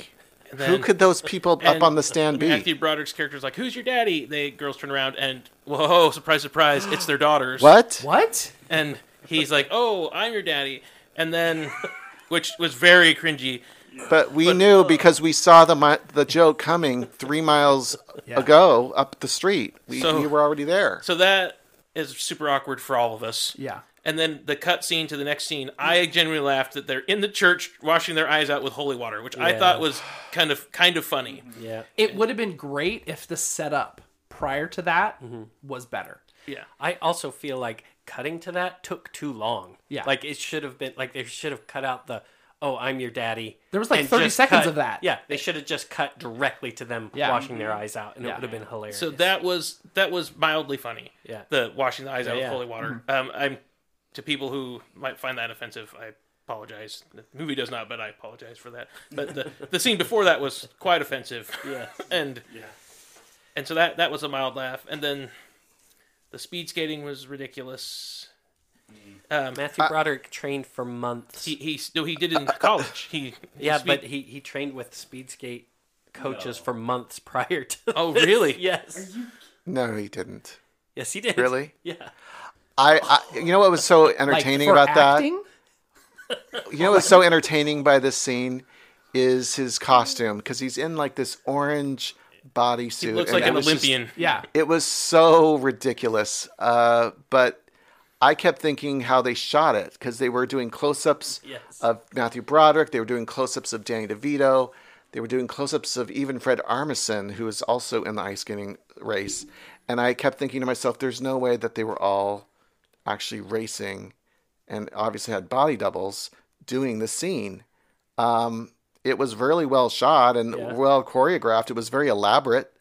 Speaker 1: And
Speaker 7: Who could those people up on the stand be?
Speaker 1: Matthew Broderick's character is like, "Who's your daddy?" They girls turn around and whoa, surprise, surprise, it's their daughters.
Speaker 7: What?
Speaker 6: What?
Speaker 1: And he's like, "Oh, I'm your daddy," and then, which was very cringy.
Speaker 7: But we knew because we saw the mi- the joke coming three miles ago up the street. We,
Speaker 1: So-
Speaker 7: we were already there.
Speaker 1: So that is super awkward for all of us.
Speaker 6: Yeah.
Speaker 1: And then the cut scene to the next scene, I genuinely laughed that they're in the church washing their eyes out with holy water, which I thought was kind of kind of funny.
Speaker 4: Yeah,
Speaker 6: It would have been great if the setup prior to that
Speaker 4: Mm-hmm.
Speaker 6: was better.
Speaker 1: Yeah.
Speaker 4: I also feel like cutting to that took too long.
Speaker 6: Yeah.
Speaker 4: like it should have been like they should have cut out the "Oh, I'm your daddy."
Speaker 6: There was, like, 30 seconds
Speaker 4: cut-
Speaker 6: of that.
Speaker 4: Yeah, they should have just cut directly to them
Speaker 6: Yeah.
Speaker 4: washing their eyes out, and it would have been hilarious.
Speaker 1: So that was that was mildly funny.
Speaker 4: Yeah.
Speaker 1: The washing the eyes out
Speaker 4: Yeah,
Speaker 1: with holy water. Um, I'm to people who might find that offensive. I apologize. The movie does not, but I apologize for that. But the the scene before that was quite offensive.
Speaker 4: Yeah.
Speaker 1: and yeah. and so that that was a mild laugh. And then the speed skating was ridiculous. Um,
Speaker 4: Matthew Broderick trained for months.
Speaker 1: he he no he did it in college. He
Speaker 4: yeah,
Speaker 1: speed-
Speaker 4: but he he trained with speed skate coaches for months prior to.
Speaker 1: Oh,
Speaker 4: this.
Speaker 1: really?
Speaker 4: Yes. You...
Speaker 7: No, he didn't.
Speaker 4: Yes, he did.
Speaker 7: Really?
Speaker 4: Yeah.
Speaker 7: I, I you know what was so entertaining
Speaker 6: like, for
Speaker 7: about that?
Speaker 6: acting,
Speaker 7: You know what's so entertaining by this scene is his costume because he's in like this orange bodysuit.
Speaker 1: he looks like
Speaker 7: it
Speaker 1: an
Speaker 7: was just-
Speaker 1: Olympian.
Speaker 6: Yeah.
Speaker 7: it was so ridiculous. Uh, but I kept thinking how they shot it because they were doing close-ups
Speaker 4: Yes.
Speaker 7: of Matthew Broderick. They were doing close-ups of Danny DeVito. They were doing close-ups of even Fred Armisen, who is also in the ice skating race. And I kept thinking to myself, "There's no way that they were all actually racing, and obviously had body doubles doing the scene." Um, it was really well shot and
Speaker 4: Yeah.
Speaker 7: well choreographed. It was very elaborate,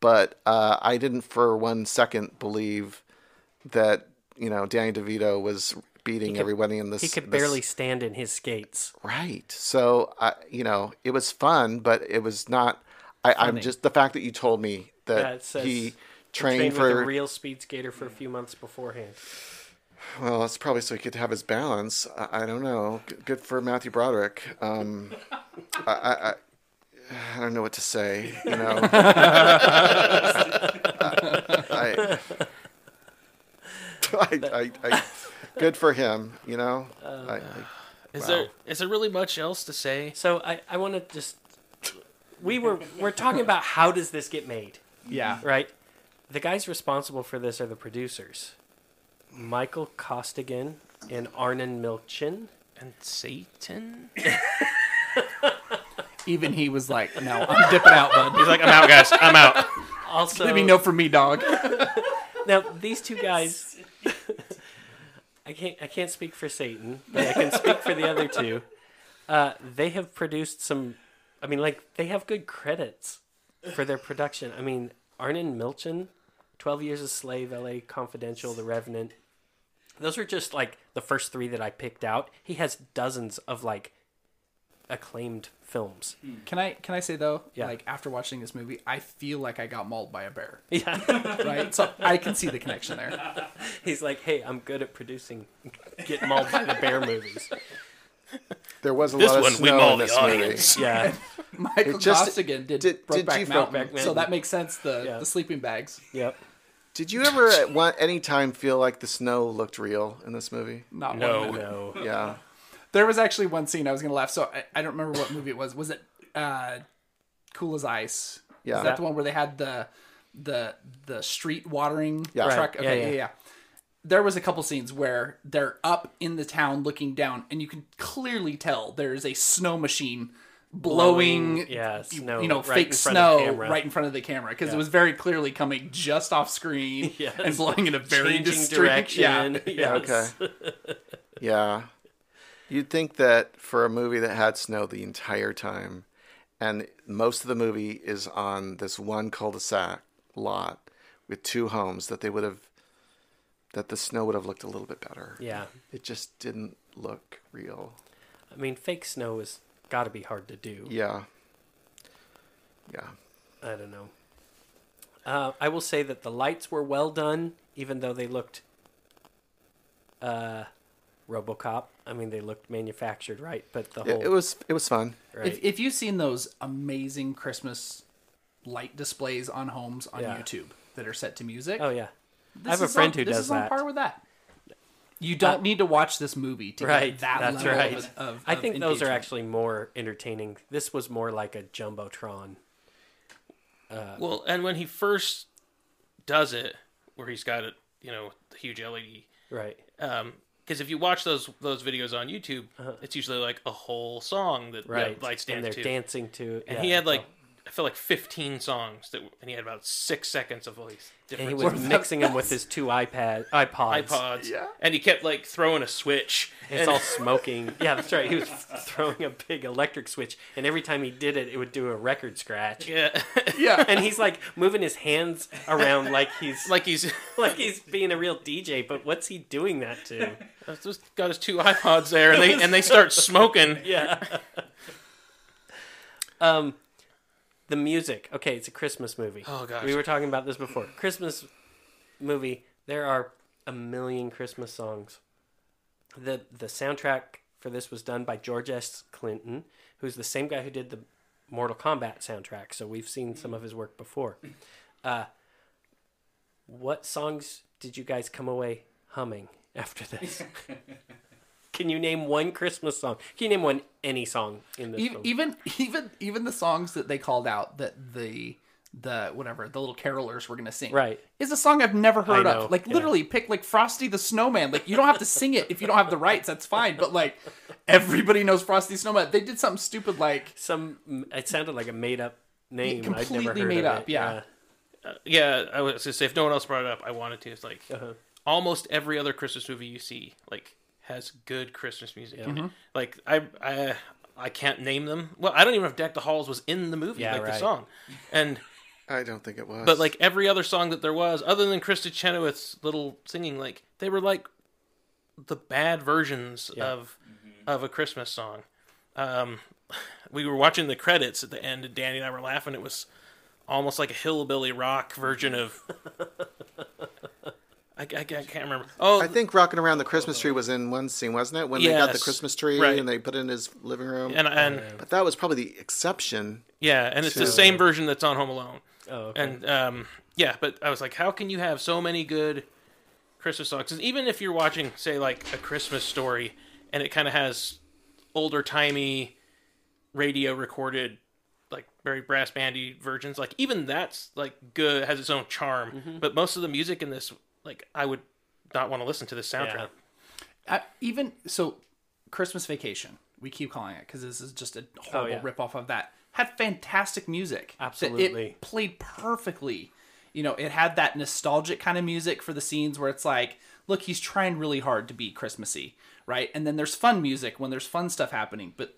Speaker 7: but uh, I didn't for one second believe that you know Danny DeVito was beating
Speaker 4: could-
Speaker 7: everybody in this.
Speaker 4: He could
Speaker 7: this-
Speaker 4: barely stand in his skates.
Speaker 7: right. So I, you know, it was fun, but it was not. I, I'm just the fact that you told me that
Speaker 4: it says
Speaker 7: he
Speaker 4: He
Speaker 7: trained,
Speaker 4: trained
Speaker 7: for
Speaker 4: with a real speed skater for a few months beforehand.
Speaker 7: Well, that's probably so he could have his balance. I, I don't know. G- Good for Matthew Broderick. Um, I, I, I, I don't know what to say. You know, I, I, I, I, good for him. You know, I, I,
Speaker 1: Is
Speaker 7: Wow.
Speaker 1: there is there really much else to say?
Speaker 4: So I, I want to just we were we're talking about how does this get made,
Speaker 6: Yeah.
Speaker 4: right? The guys responsible for this are the producers, Michael Costigan and Arnon Milchan.
Speaker 1: And Satan?
Speaker 6: Even he was like, "No, I'm dipping out, bud.
Speaker 1: He's like, I'm out, guys. I'm out.
Speaker 4: Also,
Speaker 6: Let me know for me, dog."
Speaker 4: now these two guys I can't I can't speak for Satan, but I can speak for the other two. Uh, they have produced some I mean like they have good credits for their production. I mean Arnon Milchan, Twelve Years a Slave, LA Confidential, The Revenant. Those are just like the first three that I picked out. He has dozens of like acclaimed films. Hmm.
Speaker 6: Can I can I say though,
Speaker 4: Yeah.
Speaker 6: like after watching this movie, I feel like I got mauled by a bear.
Speaker 4: Yeah.
Speaker 6: Right? So I can see the connection there.
Speaker 4: He's like, hey, I'm good at producing Get Mauled by the Bear movies.
Speaker 7: there was a
Speaker 1: This
Speaker 7: lot of
Speaker 1: one, we
Speaker 7: snow
Speaker 1: maul
Speaker 7: in
Speaker 1: the
Speaker 7: this movie.
Speaker 4: Yeah.
Speaker 6: Michael
Speaker 7: It just-
Speaker 6: Costigan did,
Speaker 7: did- did
Speaker 6: Brokeback
Speaker 7: you-
Speaker 6: Mountain, so that makes sense. The
Speaker 4: Yeah.
Speaker 6: the sleeping bags.
Speaker 4: Yep.
Speaker 7: Did you ever at one, any time feel like the snow looked real in this movie?
Speaker 6: Not
Speaker 1: No.
Speaker 6: one minute.
Speaker 4: No.
Speaker 7: Yeah.
Speaker 6: There was actually one scene I was gonna laugh. So I, I don't remember what movie it was. Was it uh, Cool as Ice?
Speaker 7: Yeah.
Speaker 6: Is that the one where they had the the the street watering
Speaker 7: Yeah. Right.
Speaker 6: truck?
Speaker 4: Yeah, yeah.
Speaker 6: yeah, yeah. There was a couple scenes where they're up in the town looking down, and you can clearly tell there's a snow machine blowing,
Speaker 4: Blowing, yeah, snow
Speaker 6: you know,
Speaker 4: right
Speaker 6: fake
Speaker 4: in front of the
Speaker 6: snow
Speaker 4: camera.
Speaker 6: right in front of the camera because
Speaker 4: Yeah.
Speaker 6: it was very clearly coming just off screen
Speaker 4: Yes.
Speaker 6: and blowing in a very
Speaker 4: Changing
Speaker 6: distinct
Speaker 4: direction.
Speaker 6: Yeah,
Speaker 4: Yes.
Speaker 7: Okay. Yeah. You'd think that for a movie that had snow the entire time, and most of the movie is on this one cul-de-sac lot with two homes, that they would have, that the snow would have looked a little bit better.
Speaker 4: Yeah.
Speaker 7: It just didn't look real.
Speaker 4: I mean, fake snow has got to be hard to do.
Speaker 7: Yeah. Yeah.
Speaker 4: I don't know. Uh, I will say that the lights were well done, even though they looked uh, RoboCop. I mean, they looked manufactured, right? But the whole
Speaker 7: it was it was fun.
Speaker 4: right.
Speaker 6: If, if you've seen those amazing Christmas light displays on homes on
Speaker 4: Yeah.
Speaker 6: YouTube that are set to music,
Speaker 4: oh yeah,
Speaker 6: this
Speaker 4: I have a friend
Speaker 6: on,
Speaker 4: who
Speaker 6: this
Speaker 4: does
Speaker 6: is on
Speaker 4: that.
Speaker 6: par with that. You don't uh, need to watch this movie to
Speaker 4: Right,
Speaker 6: get that
Speaker 4: that's
Speaker 6: level
Speaker 4: right.
Speaker 6: of, of
Speaker 4: I
Speaker 6: of
Speaker 4: think those are actually more entertaining. This was more like a jumbotron.
Speaker 1: Uh, well, and when he first does it, where he's got it, you know, the huge LED.
Speaker 4: Right.
Speaker 1: Um, because if you watch those those videos on YouTube, uh-huh. it's usually like a whole song that
Speaker 4: Right.
Speaker 1: yeah, lights
Speaker 4: and they're
Speaker 1: to.
Speaker 4: dancing to.
Speaker 1: and
Speaker 4: yeah.
Speaker 1: he had like
Speaker 4: Oh.
Speaker 1: I feel like 15 songs that, and he had about six seconds of all these
Speaker 4: and he
Speaker 1: different
Speaker 4: was mixing them with his two iPad iPods.
Speaker 1: iPods. And he kept like throwing a switch.
Speaker 4: It's
Speaker 1: and,
Speaker 4: all smoking. Yeah, that's right. He was throwing a big electric switch, and every time he did it, it would do a record scratch.
Speaker 1: yeah,
Speaker 6: yeah.
Speaker 4: And he's like moving his hands around like he's
Speaker 1: like he's
Speaker 4: like he's being a real DJ. But what's he doing that to?
Speaker 1: just got his two iPods there, and they and they start smoking.
Speaker 4: Yeah. um, the music. Okay, it's a Christmas movie.
Speaker 1: Oh, gosh.
Speaker 4: we were talking about this before. Christmas movie. There are a million Christmas songs. the The soundtrack for this was done by George S. Clinton, who's the same guy who did the Mortal Kombat soundtrack. So we've seen some of his work before. Uh, what songs did you guys come away humming after this? Can you name one Christmas song? Can you name one any song in this
Speaker 6: E-
Speaker 4: film?
Speaker 6: even even even the songs that they called out that the the whatever the little carolers were gonna sing
Speaker 4: Right.
Speaker 6: is a song I've never heard of. Like
Speaker 4: yeah.
Speaker 6: literally, pick like Frosty the Snowman. Like you don't have to sing it if you don't have the rights. That's fine. But like everybody knows Frosty the Snowman. They did something stupid like
Speaker 4: Some it sounded like a made up name. I'd never
Speaker 6: completely
Speaker 4: heard
Speaker 6: made
Speaker 4: of
Speaker 6: up,
Speaker 4: it.
Speaker 6: yeah.
Speaker 1: Yeah, I was gonna say if no one else brought it up, I wanted to. It's like
Speaker 4: Uh-huh.
Speaker 1: almost every other Christmas movie you see like has good Christmas music.
Speaker 4: Mm-hmm.
Speaker 1: it. Like I, I, I can't name them. Well, I don't even know if "Deck the Halls" was in the movie,
Speaker 4: Yeah,
Speaker 1: like the
Speaker 4: right.
Speaker 1: song. And
Speaker 7: I don't think it was.
Speaker 1: but like every other song that there was, other than Kristin Chenoweth's little singing, like they were like the bad versions
Speaker 4: Yeah.
Speaker 1: of of a Christmas song. Um, we were watching the credits at the end, and Danny and I were laughing. It was almost like a hillbilly rock version of. I, I, I can't remember. Oh,
Speaker 7: I think "Rocking Around the Christmas Tree" was in one scene, wasn't it? When they got the Christmas tree
Speaker 1: right.
Speaker 7: and they put it in his living room.
Speaker 1: and and
Speaker 7: but that was probably the exception.
Speaker 1: yeah, and it's the same version that's on Home Alone.
Speaker 4: Oh, okay.
Speaker 1: And um, yeah, but I was like, how can you have so many good Christmas songs? 'Cause even if you're watching, say, like a Christmas story, and it kind of has older timey radio recorded, like very brass bandy versions, like even that's like good, has its own charm.
Speaker 4: Mm-hmm.
Speaker 1: But most of the music in this, like, I would not want to listen to this soundtrack.
Speaker 4: Yeah.
Speaker 6: Uh, even so, Christmas Vacation. We keep calling it because this is just a horrible
Speaker 4: yeah.
Speaker 6: rip off of that. Had fantastic music.
Speaker 4: Absolutely.
Speaker 6: it played perfectly. You know, it had that nostalgic kind of music for the scenes where it's like, look, he's trying really hard to be Christmassy, right? And then there's fun music when there's fun stuff happening, but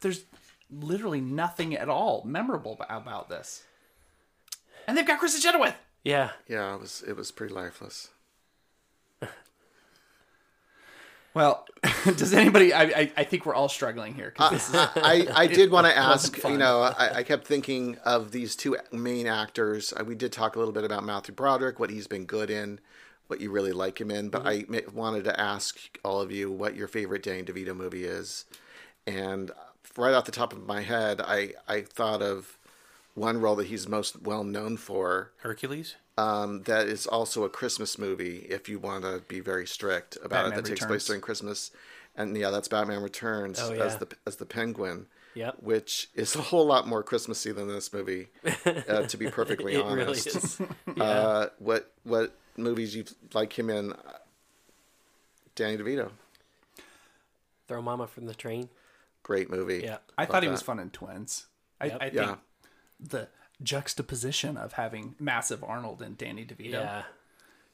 Speaker 6: there's literally nothing at all memorable about this. And they've got Kristin Chenoweth.
Speaker 4: Yeah.
Speaker 7: Yeah, it was it was pretty lifeless.
Speaker 6: Well, does anybody? I, I I think we're all struggling here because this is
Speaker 7: I, I did want to ask, you know, I, I kept thinking of these two main actors. Uh, We did talk a little bit about Matthew Broderick, what he's been good in, what you really like him in, but I wanted to ask all of you what your favorite Danny DeVito movie is. And right off the top of my head, I, I thought of one role that he's most well known for
Speaker 1: Hercules.
Speaker 7: um, that is also a Christmas movie. If you want to be very strict about
Speaker 6: Batman
Speaker 7: it, that takes place during Christmas, and yeah, that's Batman Returns
Speaker 4: Oh,
Speaker 7: as the as the Penguin.
Speaker 4: Yep.
Speaker 7: Which is a whole lot more Christmassy than this movie, uh, to be perfectly
Speaker 4: It really
Speaker 7: honest.
Speaker 4: is.
Speaker 7: Uh, what what movies you like him in? Danny DeVito,
Speaker 4: Throw Momma from the train.
Speaker 7: great movie.
Speaker 4: Yeah.
Speaker 6: I
Speaker 7: Love
Speaker 6: thought he was fun in Twins. I,
Speaker 4: Yep.
Speaker 6: I think
Speaker 7: Yeah.
Speaker 6: The juxtaposition of having massive Arnold and Danny DeVito,
Speaker 4: Yeah.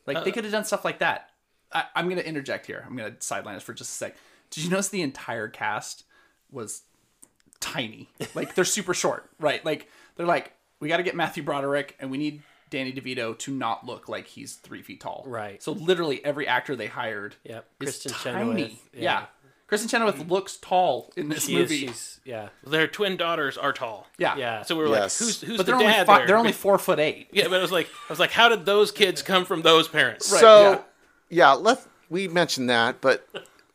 Speaker 6: like they uh, could have done stuff like that. I, I'm going to interject here. I'm going to sideline us for just a sec. Did you notice the entire cast was tiny? Like they're super short, right? Like they're like, we got to get Matthew Broderick and we need Danny DeVito to not look like he's three feet tall.
Speaker 4: Right.
Speaker 6: So literally every actor they hired
Speaker 4: Yep.
Speaker 6: is
Speaker 4: Kristin
Speaker 6: tiny.
Speaker 4: Chenoweth.
Speaker 6: Yeah. Kristin Chenoweth mm-hmm. looks tall in this
Speaker 4: She is,
Speaker 6: movie.
Speaker 4: she's, yeah.
Speaker 1: Their twin daughters are tall.
Speaker 6: yeah.
Speaker 4: Yeah.
Speaker 1: So we were
Speaker 7: Yes.
Speaker 1: like, who's who's
Speaker 6: But
Speaker 1: the
Speaker 6: they're only
Speaker 1: dad
Speaker 6: fi-
Speaker 1: there?
Speaker 6: they're only four foot eight.
Speaker 1: yeah, but I was like, I was like, how did those kids come from those parents?
Speaker 7: so yeah, let we mentioned that, but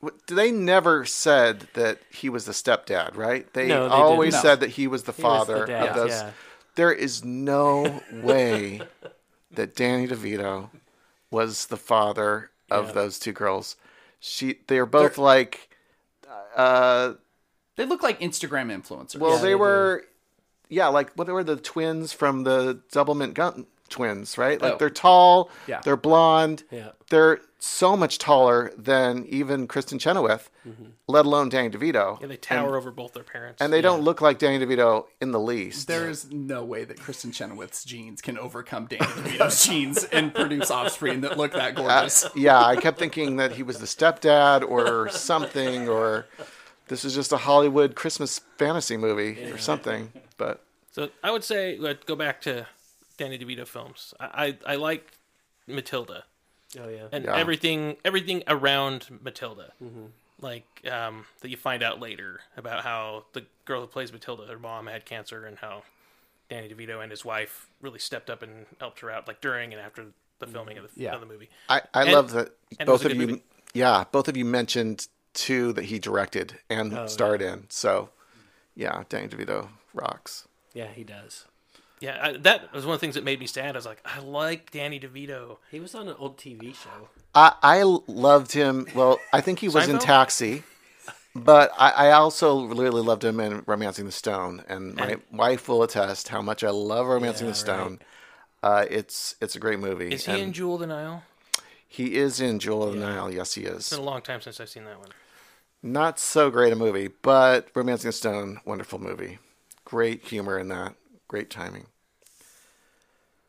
Speaker 7: w- they never said that he was the stepdad, right? They,
Speaker 4: No, they
Speaker 7: always
Speaker 6: didn't.
Speaker 7: said that he was the
Speaker 4: He was the
Speaker 7: father
Speaker 4: dad,
Speaker 7: of those.
Speaker 4: yeah.
Speaker 7: There is no way that Danny DeVito was the father of
Speaker 4: Yeah.
Speaker 7: those two girls. She, they are both like, uh,
Speaker 6: They look like Instagram influencers.
Speaker 7: well,
Speaker 4: Yeah,
Speaker 7: they,
Speaker 4: they
Speaker 7: were, yeah, like what were the twins from the Doublemint Gum twins, right? Like
Speaker 6: Oh.
Speaker 7: they're tall,
Speaker 6: Yeah.
Speaker 7: they're blonde,
Speaker 4: Yeah.
Speaker 7: they're so much taller than even Kristin Chenoweth, let alone Danny DeVito.
Speaker 1: Yeah, they tower over both their parents.
Speaker 7: and they don't look like Danny DeVito in the least.
Speaker 6: there is no way that Kristin Chenoweth's genes can overcome Danny DeVito's genes and produce offspring that look that
Speaker 7: Uh,
Speaker 6: gorgeous.
Speaker 7: yeah, I kept thinking that he was the stepdad or something, or this is just a Hollywood Christmas fantasy movie or something. But
Speaker 1: So I would say let's go back to Danny DeVito films. I I, I like Matilda
Speaker 4: Oh, yeah.
Speaker 1: and
Speaker 7: Yeah.
Speaker 1: everything everything around Matilda. Like um, that you find out later about how the girl who plays Matilda, her mom had cancer, and how Danny DeVito and his wife really stepped up and helped her out, like during and after the filming of the,
Speaker 6: Yeah.
Speaker 1: of the movie.
Speaker 7: I, I
Speaker 1: And-
Speaker 7: love that
Speaker 1: and it was
Speaker 7: both of you,
Speaker 1: movie.
Speaker 7: yeah, both of you mentioned two that he directed and starred in. So, yeah, Danny DeVito rocks.
Speaker 4: Yeah, he does.
Speaker 1: Yeah, I, that was one of the things that made me sad. I was like, I like Danny DeVito.
Speaker 4: He was on an old TV show.
Speaker 7: I, I loved him. Well, I think he was in
Speaker 1: Seinfeld?
Speaker 7: Taxi, but I, I also really loved him in Romancing the Stone, and my
Speaker 1: And-
Speaker 7: wife will attest how much I love Romancing
Speaker 4: Yeah,
Speaker 7: the Stone. Uh, it's it's a great movie.
Speaker 1: Is he
Speaker 7: and
Speaker 1: in Jewel of the Nile?
Speaker 7: he is in Jewel of the Nile. Yes, he is.
Speaker 1: It's been a long time since I've seen that one.
Speaker 7: Not so great a movie, but Romancing the Stone, wonderful movie. Great humor in that. Great timing.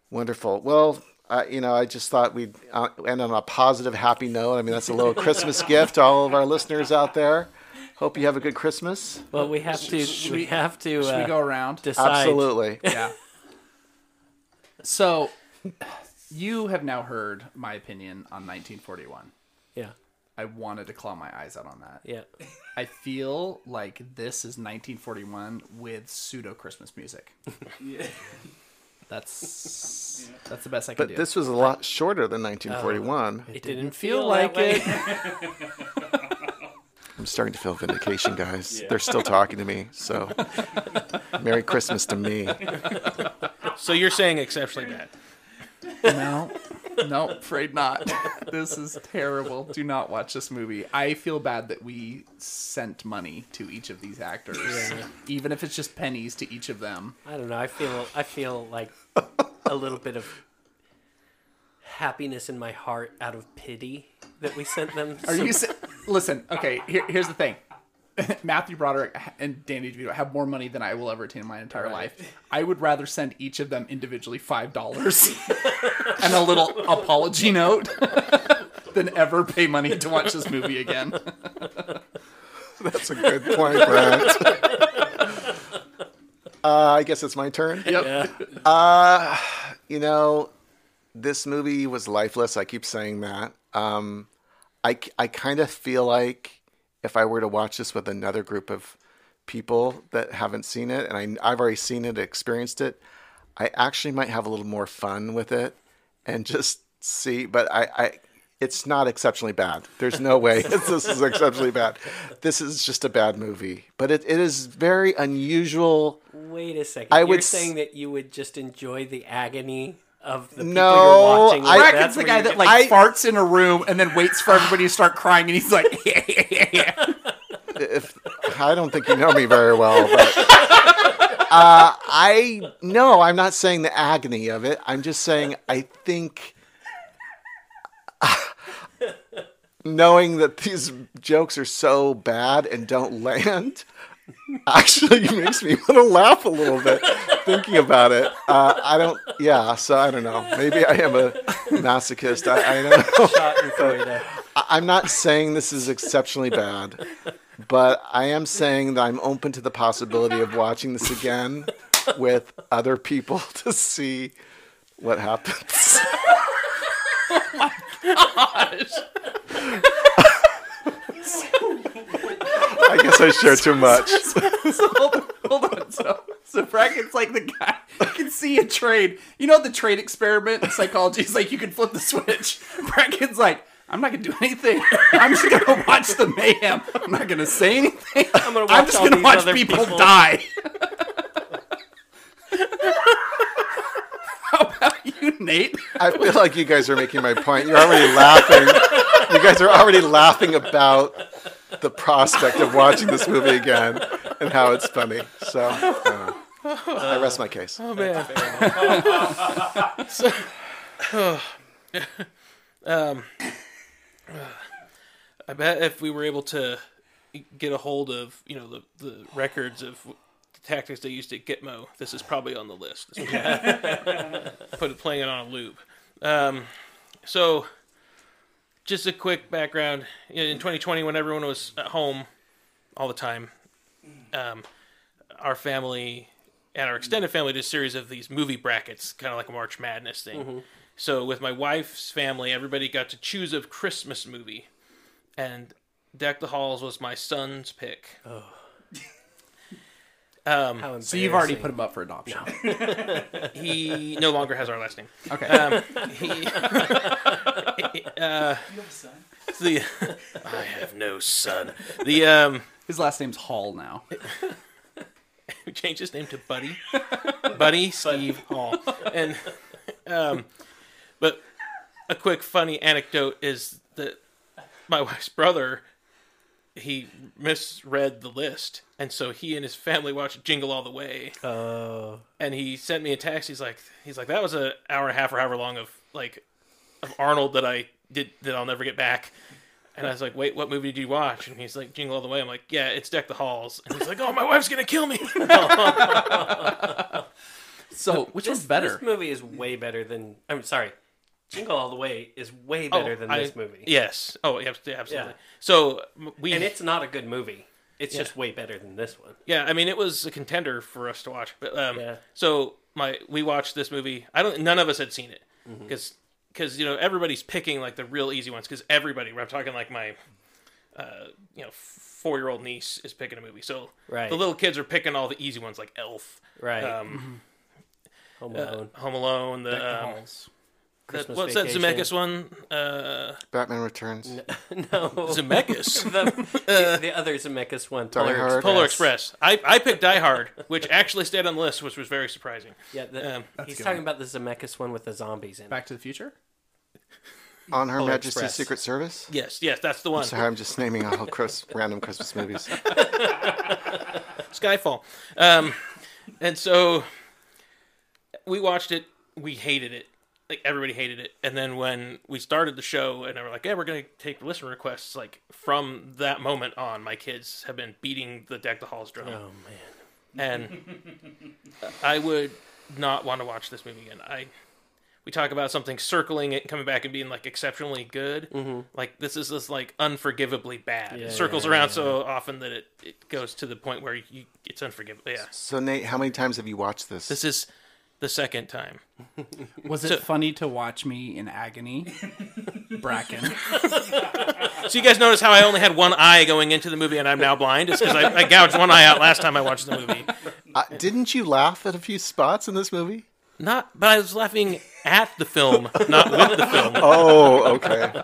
Speaker 7: Wonderful. Well, uh, you know, I just thought we'd uh, end on a positive, happy note. I mean, that's a little Christmas gift to all of our listeners out there. Hope you have a good Christmas.
Speaker 4: Well, we have to. we have to.
Speaker 6: Should we
Speaker 4: uh,
Speaker 6: go around?
Speaker 4: decide.
Speaker 7: Absolutely.
Speaker 6: yeah. So, you have now heard my opinion on 1941.
Speaker 4: Yeah.
Speaker 6: I wanted to claw my eyes out on that.
Speaker 4: Yeah.
Speaker 6: I feel like this is 1941 with pseudo Christmas music. yeah. That's that's the best I can
Speaker 7: But
Speaker 6: do.
Speaker 7: this was a lot shorter than 1941.
Speaker 4: It didn't
Speaker 6: feel
Speaker 4: feel
Speaker 6: like
Speaker 4: like
Speaker 6: it.
Speaker 7: I'm starting to feel vindication, guys. They're still talking to me. So, Merry Christmas to me.
Speaker 1: So you're saying exceptionally bad.
Speaker 6: no, no, afraid not. This is terrible. Do not watch this movie. I feel bad that we sent money to each of these actors, even if it's just pennies to each of them.
Speaker 4: I don't know. I feel I feel like a little bit of happiness in my heart out of pity that we sent them.
Speaker 6: Are
Speaker 4: some-
Speaker 6: you? Sa- Listen, okay. Here, here's the thing. Matthew Broderick and Danny DeVito have more money than I will ever attain in my entire life. I would rather send each of them individually five dollars and a little apology note than ever pay money to watch this movie again.
Speaker 7: That's a good point, Brent. uh, I guess it's my turn.
Speaker 6: Yep.
Speaker 7: Uh, you know, this movie was lifeless. I keep saying that. Um, I, I kind of feel like if I were to watch this with another group of people that haven't seen it, and I, I've already seen it, experienced it, I actually might have a little more fun with it and just see. But I, I it's not exceptionally bad. There's no way this is exceptionally bad. This is just a bad movie. But it, it is very unusual.
Speaker 4: Wait a second.
Speaker 7: I
Speaker 4: You're
Speaker 7: would s-
Speaker 4: saying that you would just enjoy the agony of the people
Speaker 7: No,
Speaker 4: you're watching.
Speaker 7: I-
Speaker 4: with?
Speaker 6: Bracken's
Speaker 4: That's
Speaker 6: the guy that like
Speaker 7: I-
Speaker 6: farts in a room and then waits for everybody to start crying, and he's like, yeah, yeah, yeah, yeah.
Speaker 7: if I don't think you know me very well, but uh, I no, I'm not saying the agony of it. I'm just saying I think knowing that these jokes are so bad and don't land actually makes me want to laugh a little bit thinking about it. Uh, I don't, yeah. So I don't know. Maybe I am a masochist. I, I don't know.
Speaker 4: shot in Florida.
Speaker 7: I- I'm not saying this is exceptionally bad, but I am saying that I'm open to the possibility of watching this again with other people to see what happens. I guess I share too much.
Speaker 6: so hold, hold on. So, so Bracken's like the guy you can see a trade. You know the trade experiment in psychology is like you can flip the switch. Bracken's like, I'm not gonna do anything. I'm just gonna watch the mayhem. I'm not gonna say anything.
Speaker 4: I'm gonna watch
Speaker 6: I'm just gonna watch people,
Speaker 4: people.
Speaker 6: die. How about you, Nate?
Speaker 7: I feel like you guys are making my point. You're already laughing. You guys are already laughing about the prospect of watching this movie again and how it's funny. So I, don't. I rest my case.
Speaker 1: Oh man. So- um, I bet if we were able to get a hold of you know the the records of the tactics they used at Gitmo, this is probably on the list. This Put it playing it on a loop. Um, so, just a quick background: in 2020, when everyone was at home all the time, um, our family and our extended family did a series of these movie brackets, kind of like a March Madness thing. So with my wife's family, everybody got to choose a Christmas movie, and Deck the Halls was my son's pick. Um,
Speaker 6: So you've already put him up for adoption.
Speaker 1: he no longer has our last name.
Speaker 6: Okay.
Speaker 1: Um, he, uh, the I have no son. The um,
Speaker 6: His last name's Hall now.
Speaker 1: we changed his name to Buddy, Buddy Steve Hall, and um, but a quick funny anecdote is that my wife's brother he misread the list, and so he and his family watched Jingle All the Way.
Speaker 4: Oh.
Speaker 1: and he sent me a text. He's like, he's like, that was an hour and a half or however long of like of Arnold that I did that I'll never get back. And I was like, wait, what movie did you watch? And he's like, Jingle All the Way. I'm like, yeah, it's Deck the Halls. And he's like, oh, my wife's gonna kill me.
Speaker 6: So which
Speaker 4: This,
Speaker 6: one's better?
Speaker 4: This movie is way better than. I'm sorry. Jingle All the Way is way better than
Speaker 1: Oh, I-
Speaker 4: this movie.
Speaker 1: Yes. Oh, yeah, absolutely.
Speaker 4: Yeah.
Speaker 1: So we
Speaker 4: And it's not a good movie. It's
Speaker 1: Yeah.
Speaker 4: just way better than this one.
Speaker 1: Yeah, I mean, it was a contender for us to watch. But um,
Speaker 4: Yeah.
Speaker 1: so my we watched this movie. I don't. None of us had seen it
Speaker 4: Mm-hmm.
Speaker 1: because you know everybody's picking like the real easy ones because everybody. I'm talking like my uh, you know four year old niece is picking a movie. So
Speaker 4: Right.
Speaker 1: the little kids are picking all the easy ones like Elf.
Speaker 4: Right.
Speaker 1: Um,
Speaker 4: Home
Speaker 1: uh,
Speaker 4: Alone.
Speaker 1: Home Alone,
Speaker 6: Deck
Speaker 1: the,
Speaker 6: the
Speaker 1: um,
Speaker 6: halls.
Speaker 1: the
Speaker 4: Christmas
Speaker 1: what's that
Speaker 4: Vacation.
Speaker 1: Zemeckis one? Uh,
Speaker 7: Batman Returns.
Speaker 4: no,
Speaker 1: Zemeckis.
Speaker 4: the, the, the other Zemeckis one.
Speaker 7: Die
Speaker 4: Polar
Speaker 7: Hard.
Speaker 1: Polar
Speaker 4: Express.
Speaker 1: Express. I, I picked Die Hard, which actually stayed on the list, which was very surprising.
Speaker 4: Yeah, the,
Speaker 1: Um,
Speaker 4: he's talking
Speaker 6: one.
Speaker 4: about the Zemeckis one with the zombies in it.
Speaker 6: Back to the Future.
Speaker 7: On Her
Speaker 4: Polar
Speaker 7: Majesty's
Speaker 4: Express.
Speaker 7: Secret Service.
Speaker 1: Yes, yes, that's the one.
Speaker 7: Sorry, I'm just naming all Chris, random Christmas movies.
Speaker 1: Skyfall. Um, and so we watched it. We hated it. Like everybody hated it. And then when we started the show, and they were like, "Yeah, we're gonna take listener requests." Like from that moment on, my kids have been beating the deck the halls drum,
Speaker 4: Oh man.
Speaker 1: and I would not want to watch this movie again. I. We talk about something circling it, coming back and being like exceptionally good. Mm-hmm. Like this is just like unforgivably bad.
Speaker 4: Yeah,
Speaker 1: it circles
Speaker 4: yeah,
Speaker 1: around
Speaker 4: yeah.
Speaker 1: so often that it, it goes to the point where you it's unforgivable. Yeah.
Speaker 7: So Nate, how many times have you watched this?
Speaker 1: This is the second time.
Speaker 6: Was it
Speaker 1: So-
Speaker 6: funny to watch me in agony? Bracken.
Speaker 1: So you guys notice how I only had one eye going into the movie and I'm now blind? It's because I, I gouged one eye out last time I watched the movie.
Speaker 7: Uh, didn't you laugh at a few spots in this movie?
Speaker 1: Not, but I was laughing at the film, not with the film.
Speaker 7: Oh, okay.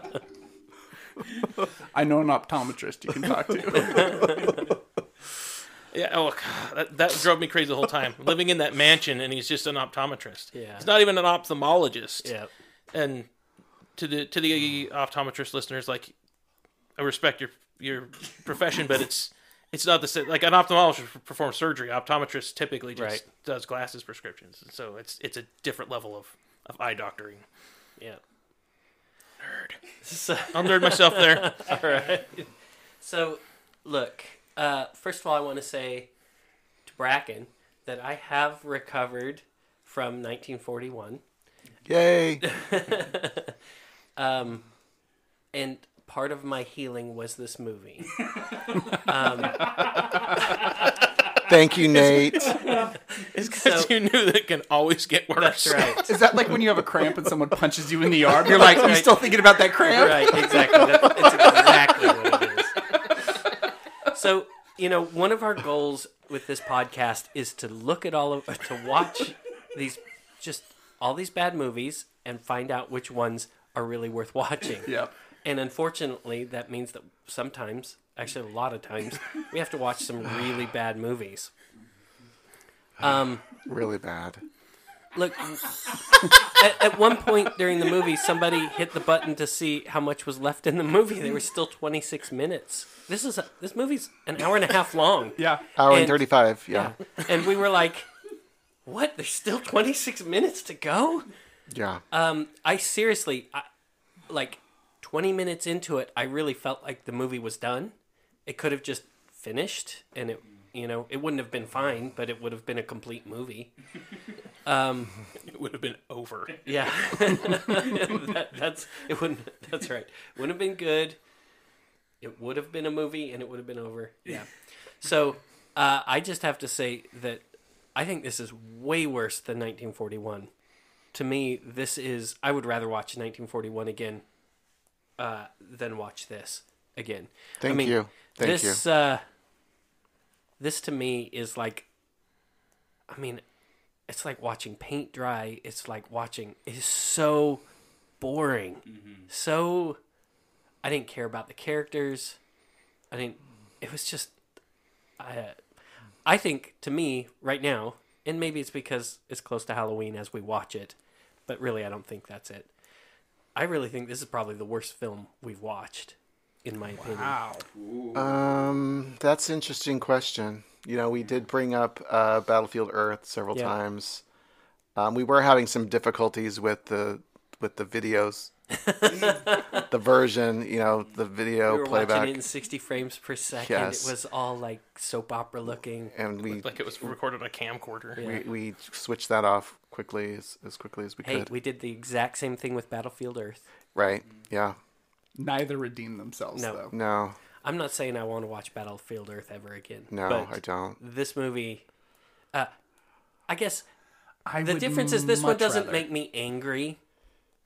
Speaker 6: I know an optometrist you can talk to.
Speaker 1: Yeah, oh, God, that, that drove me crazy the whole time. Living in that mansion and he's just an optometrist.
Speaker 4: Yeah.
Speaker 1: He's not even an ophthalmologist.
Speaker 4: Yeah.
Speaker 1: And to the to the optometrist listeners, like, I respect your your profession, but it's it's not the same. Like an ophthalmologist performs surgery. Optometrist typically just
Speaker 4: Right.
Speaker 1: does glasses prescriptions. So it's it's a different level of, of eye doctoring.
Speaker 4: Yeah. Nerd. So,
Speaker 1: I'll nerd myself there.
Speaker 4: all right. So, look. Uh, first of all, I want to say to Bracken that I have recovered from 1941.
Speaker 7: Yay.
Speaker 4: Um, and part of my healing was this movie. um,
Speaker 7: Thank you, Nate.
Speaker 1: It's because
Speaker 4: So-
Speaker 1: you knew that it can always get worse.
Speaker 4: that's right.
Speaker 6: Is that like when you have a cramp and someone punches you in the arm? You're like, you still thinking about that cramp?
Speaker 4: right, exactly. That, it's exactly what it is. So, you know, one of our goals with this podcast is to look at all of, to watch these, just all these bad movies and find out which ones are really worth watching.
Speaker 6: Yep.
Speaker 4: And unfortunately, that means that sometimes, actually a lot of times, we have to watch some really bad movies. Um,
Speaker 7: Really bad.
Speaker 4: Look, at, at one point during the movie, somebody hit the button to see how much was left in the movie. There was still 26 minutes. This is a, this movie's an hour and a half long.
Speaker 6: Yeah.
Speaker 7: Hour and,
Speaker 4: And-
Speaker 7: 35. Yeah.
Speaker 4: And we were like, "What? There's still 26 minutes to go?"
Speaker 7: Yeah.
Speaker 4: Um, I seriously, I, like, 20 minutes into it, I really felt like the movie was done. It could have just finished, and it, you know, it wouldn't have been fine, but it would have been a complete movie. Um,
Speaker 1: It would have been over.
Speaker 4: Yeah, that, that's it. Wouldn't that's right? Wouldn't have been good. It would have been a movie, and it would have been over. Yeah. So uh, I just have to say that I think this is way worse than 1941. To me, this is. I would rather watch 1941 again uh, than watch this again.
Speaker 7: Thank
Speaker 4: I mean,
Speaker 7: you. Thank
Speaker 4: this, Uh, this to me is like. I mean, it's like watching paint dry. It's like watching. It's so boring. So, I didn't care about the characters. I didn't. It was just. I. I think to me right now, and maybe it's because it's close to Halloween as we watch it, but really I don't think that's it. I really think this is probably the worst film we've watched, in my opinion.
Speaker 6: Wow.
Speaker 7: Um, that's an interesting question. You know, we did bring up uh, Battlefield Earth several
Speaker 4: Yeah.
Speaker 7: times. Um, we were having some difficulties with the with the videos, the version. You know, the video
Speaker 4: We were
Speaker 7: playback,
Speaker 4: watching it in 60 frames per second.
Speaker 7: Yes.
Speaker 4: It was all like soap opera looking.
Speaker 7: and we,
Speaker 1: Like it was recorded on a camcorder.
Speaker 7: we we switched that off quickly as, as quickly as we could.
Speaker 4: Hey,
Speaker 7: could.
Speaker 4: we did the exact same thing with Battlefield Earth.
Speaker 7: Right? Yeah.
Speaker 6: Neither redeem themselves,
Speaker 4: No.
Speaker 6: though.
Speaker 7: No.
Speaker 4: I'm not saying I want to watch Battlefield Earth ever again.
Speaker 7: No, I don't.
Speaker 4: This movie, uh, I guess
Speaker 6: I
Speaker 4: the difference is this one doesn't
Speaker 6: rather-
Speaker 4: make me angry.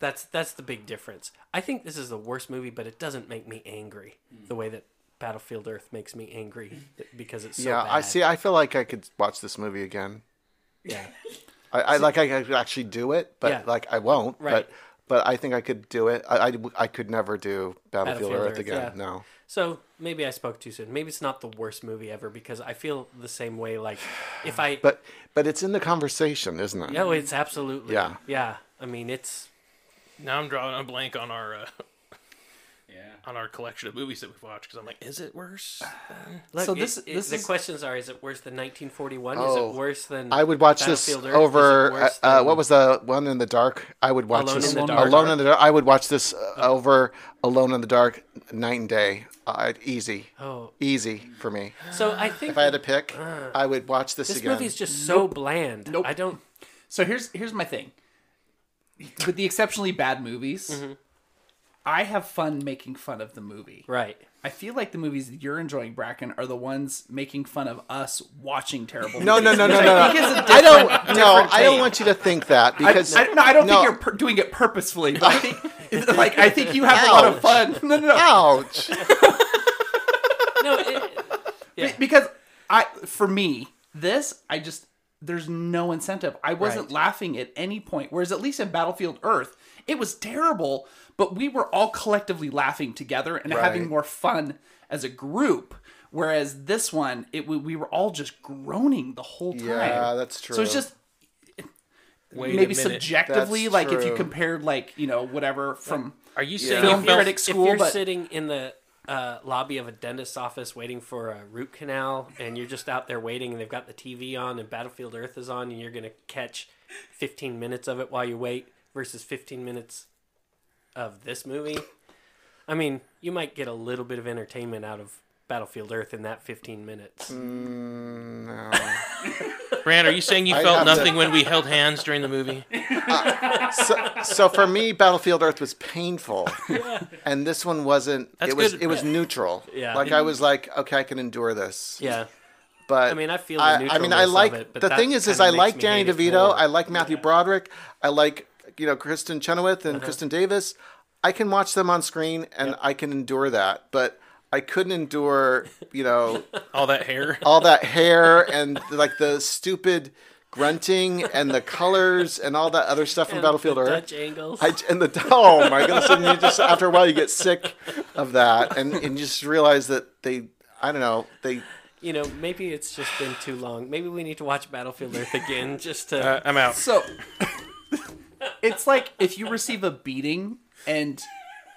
Speaker 4: That's that's the big difference. I think this is the worst movie, but it doesn't make me angry the way that Battlefield Earth makes me angry because it's so
Speaker 7: yeah,
Speaker 4: bad.
Speaker 7: I see. I feel like I could watch this movie again.
Speaker 4: Yeah,
Speaker 7: I, I like I could actually do it, but
Speaker 4: Yeah.
Speaker 7: like I won't.
Speaker 4: Right.
Speaker 7: But but I think I could do it. I, I, I could never do Battlefield,
Speaker 4: Battlefield
Speaker 7: Earth
Speaker 4: Earth,
Speaker 7: again.
Speaker 4: yeah.
Speaker 7: No.
Speaker 4: So maybe I spoke too soon. Maybe it's not the worst movie ever because I feel the same way. Like if I,
Speaker 7: But but it's in the conversation, isn't it?
Speaker 4: No, it's absolutely,
Speaker 7: Yeah.
Speaker 4: yeah. I mean, it's
Speaker 1: Now I'm drawing a blank on our uh,
Speaker 6: Yeah.
Speaker 1: on our collection of movies that we've watched because I'm like, is it worse?
Speaker 4: look,
Speaker 6: So this-
Speaker 4: it-
Speaker 6: this
Speaker 4: the
Speaker 6: is-
Speaker 4: questions are: Is it worse than 1941? is
Speaker 7: Oh,
Speaker 4: it worse than?
Speaker 7: I would watch this
Speaker 4: Battlefield Earth? Is it
Speaker 7: over. Uh,
Speaker 4: worse
Speaker 7: uh,
Speaker 4: than-
Speaker 7: what was the one in the dark? I would watch
Speaker 4: Alone
Speaker 7: this
Speaker 4: in the
Speaker 6: Dark.
Speaker 7: Alone in the Dark. I would watch this uh, over Alone in the Dark night and day. Uh, easy,
Speaker 4: Oh,
Speaker 7: easy for me.
Speaker 4: so I think
Speaker 7: If I had to pick, I would watch this,
Speaker 4: this
Speaker 7: again.
Speaker 4: movie's just so bland.
Speaker 6: Nope.
Speaker 4: I don't.
Speaker 6: So here's here's my thing. With the exceptionally bad movies,
Speaker 4: Mm-hmm.
Speaker 6: I have fun making fun of the movie.
Speaker 4: Right.
Speaker 6: I feel like the movies that you're enjoying, Bracken, are the ones making fun of us watching terrible.
Speaker 7: No, no,
Speaker 6: movies,
Speaker 7: no, no,
Speaker 6: which
Speaker 7: no.
Speaker 6: I
Speaker 7: no.
Speaker 6: think is
Speaker 7: don't. No,
Speaker 6: different
Speaker 7: I don't want you to think that because
Speaker 6: I, no, I don't
Speaker 7: no.
Speaker 6: think you're per- doing it purposefully, but I think, like, I think you have a lot of fun. No, no, no.
Speaker 7: Ouch.
Speaker 4: No. It,
Speaker 6: Be- because I, for me, this I just there's no incentive. I wasn't
Speaker 4: Right.
Speaker 6: laughing at any point. Whereas at least in Battlefield Earth, it was terrible, but we were all collectively laughing together and having more fun as a group. Whereas this one, it we, we were all just groaning the whole time.
Speaker 7: Yeah, that's true.
Speaker 6: So it's just
Speaker 1: Wait
Speaker 6: maybe subjectively,
Speaker 7: That's
Speaker 6: like if you compared like you know whatever from
Speaker 1: Are you saying
Speaker 6: film
Speaker 1: you felt,
Speaker 6: critic
Speaker 4: if
Speaker 6: school,
Speaker 4: you're
Speaker 6: but
Speaker 4: sitting in the uh, lobby of a dentist's office waiting for a root canal, and you're just out there waiting, and they've got the TV on, and Battlefield Earth is on, and you're gonna catch 15 minutes of it while you wait versus 15 minutes of this movie? I mean, you might get a little bit of entertainment out of Battlefield Earth in that 15 minutes.
Speaker 7: Mm, no.
Speaker 1: Brand, are you saying you
Speaker 7: I
Speaker 1: felt
Speaker 7: have to-
Speaker 1: nothing when we held hands during the movie?
Speaker 7: so, so for me, Battlefield Earth was painful, and this one wasn't.
Speaker 1: That's
Speaker 7: it was
Speaker 1: good.
Speaker 7: it was neutral.
Speaker 4: Yeah.
Speaker 7: like I was like, okay, I can endure this.
Speaker 4: Yeah.
Speaker 7: But
Speaker 4: I mean, I feel the
Speaker 7: I, I mean, I like
Speaker 4: it, but
Speaker 7: the thing is, is I like Danny DeVito. I like Matthew Broderick. I like you know Kristin Chenoweth
Speaker 4: Uh-huh.
Speaker 7: and Kristin Davis. I can watch them on screen and I can endure that, but I couldn't endure you know
Speaker 1: All that hair.
Speaker 7: all that hair and like the stupid grunting and the colors and all that other stuff from
Speaker 4: And
Speaker 7: Battlefield
Speaker 4: the
Speaker 7: Earth.
Speaker 4: Dutch angles.
Speaker 7: I, and the oh my goodness! And you just after a while you get sick of that, and and you just realize that they I don't know they
Speaker 4: you know, maybe it's just been too long. Maybe we need to watch Battlefield Earth again just to.
Speaker 1: Uh, I'm out.
Speaker 6: So it's like if you receive a beating and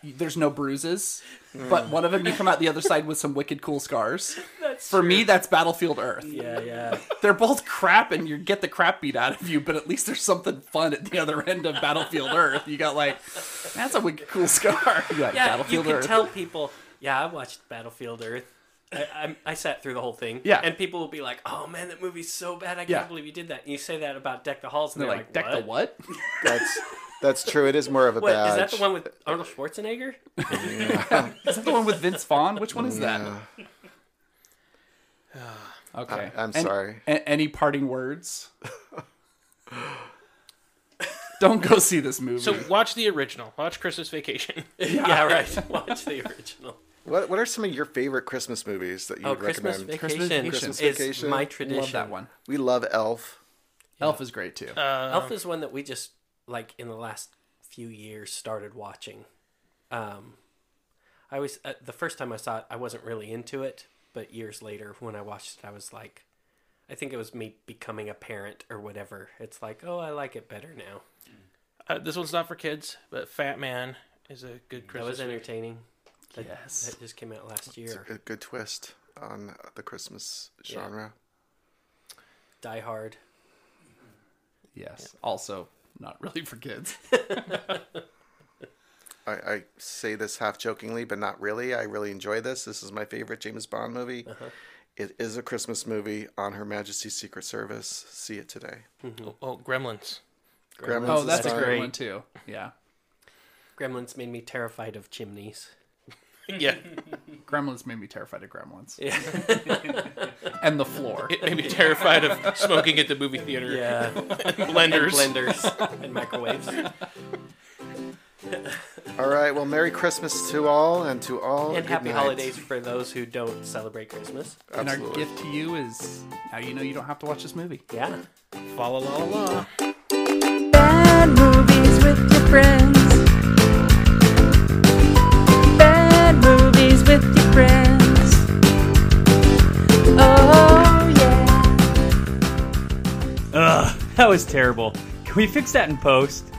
Speaker 6: there's no bruises, but mm. one of them you come out the other side with some wicked cool scars. For me, that's Battlefield Earth.
Speaker 4: yeah, yeah.
Speaker 6: They're both crap, and you get the crap beat out of you, but at least there's something fun at the other end of Battlefield Earth. You got like, that's a wicked cool scar. You got
Speaker 4: Yeah, you can
Speaker 6: Earth.
Speaker 4: tell people, yeah, I watched Battlefield Earth. I, I, I sat through the whole thing.
Speaker 6: Yeah.
Speaker 4: And people will be like, oh man, that movie's so bad. I can't
Speaker 6: Yeah.
Speaker 4: believe you did that. And you say that about Deck the Halls, and
Speaker 6: They're
Speaker 4: they're,
Speaker 6: like, deck the what?
Speaker 7: that's that's true. It is more of a
Speaker 4: What,
Speaker 7: badge.
Speaker 4: is that the one with Arnold Schwarzenegger?
Speaker 6: Is that the one with Vince Vaughn? Which one is that? Okay.
Speaker 7: I- I'm
Speaker 6: Any-
Speaker 7: sorry.
Speaker 6: a- any parting words? Don't go see this movie.
Speaker 1: So watch the original. Watch Christmas Vacation.
Speaker 4: yeah, right. Watch the original.
Speaker 7: What What are some of your favorite Christmas movies that you
Speaker 4: Oh,
Speaker 7: would
Speaker 4: Christmas
Speaker 7: recommend?
Speaker 4: Vacation,
Speaker 6: Vacation.
Speaker 7: Christmas
Speaker 4: is my tradition.
Speaker 6: Love that one.
Speaker 7: We love Elf.
Speaker 6: Elf is great too.
Speaker 4: Elf is one that we just like in the last few years started watching. Um, I was uh, the first time I saw it, I wasn't really into it, but years later when I watched it, I was like, I think it was me becoming a parent or whatever. It's like, oh, I like it better now.
Speaker 1: Uh, this one's not for kids, but Fatman is a good Christmas.
Speaker 4: That was entertaining. That,
Speaker 6: Yes.
Speaker 4: that just came out last
Speaker 7: It's a
Speaker 4: year.
Speaker 7: good, good twist on the Christmas
Speaker 4: Yeah.
Speaker 7: genre.
Speaker 4: Die Hard.
Speaker 6: Yes. Also, not really for kids.
Speaker 7: I, I say this half jokingly, but not really. I really enjoy this. This is my favorite James Bond movie.
Speaker 4: Uh-huh.
Speaker 7: It is a Christmas movie on Her Majesty's Secret Service. See it today.
Speaker 1: Oh, oh, Gremlins.
Speaker 7: Gremlins
Speaker 6: Oh, that's a
Speaker 7: fun.
Speaker 6: great one too. Yeah.
Speaker 4: Gremlins made me terrified of chimneys.
Speaker 1: Yeah,
Speaker 6: Gremlins made me terrified of Gremlins.
Speaker 4: Yeah.
Speaker 6: And the floor.
Speaker 1: it made me terrified of smoking at the movie theater.
Speaker 4: Yeah.
Speaker 1: blenders.
Speaker 4: And blenders and microwaves.
Speaker 7: All right. Well, Merry Christmas to all, and to all.
Speaker 4: And happy
Speaker 7: night.
Speaker 4: holidays for those who don't celebrate Christmas.
Speaker 6: And our gift to you is now you know you don't have to watch this movie.
Speaker 4: Yeah.
Speaker 1: Fa la la la.
Speaker 5: Bad movies with your friends.
Speaker 10: That was terrible. Can we fix that in post?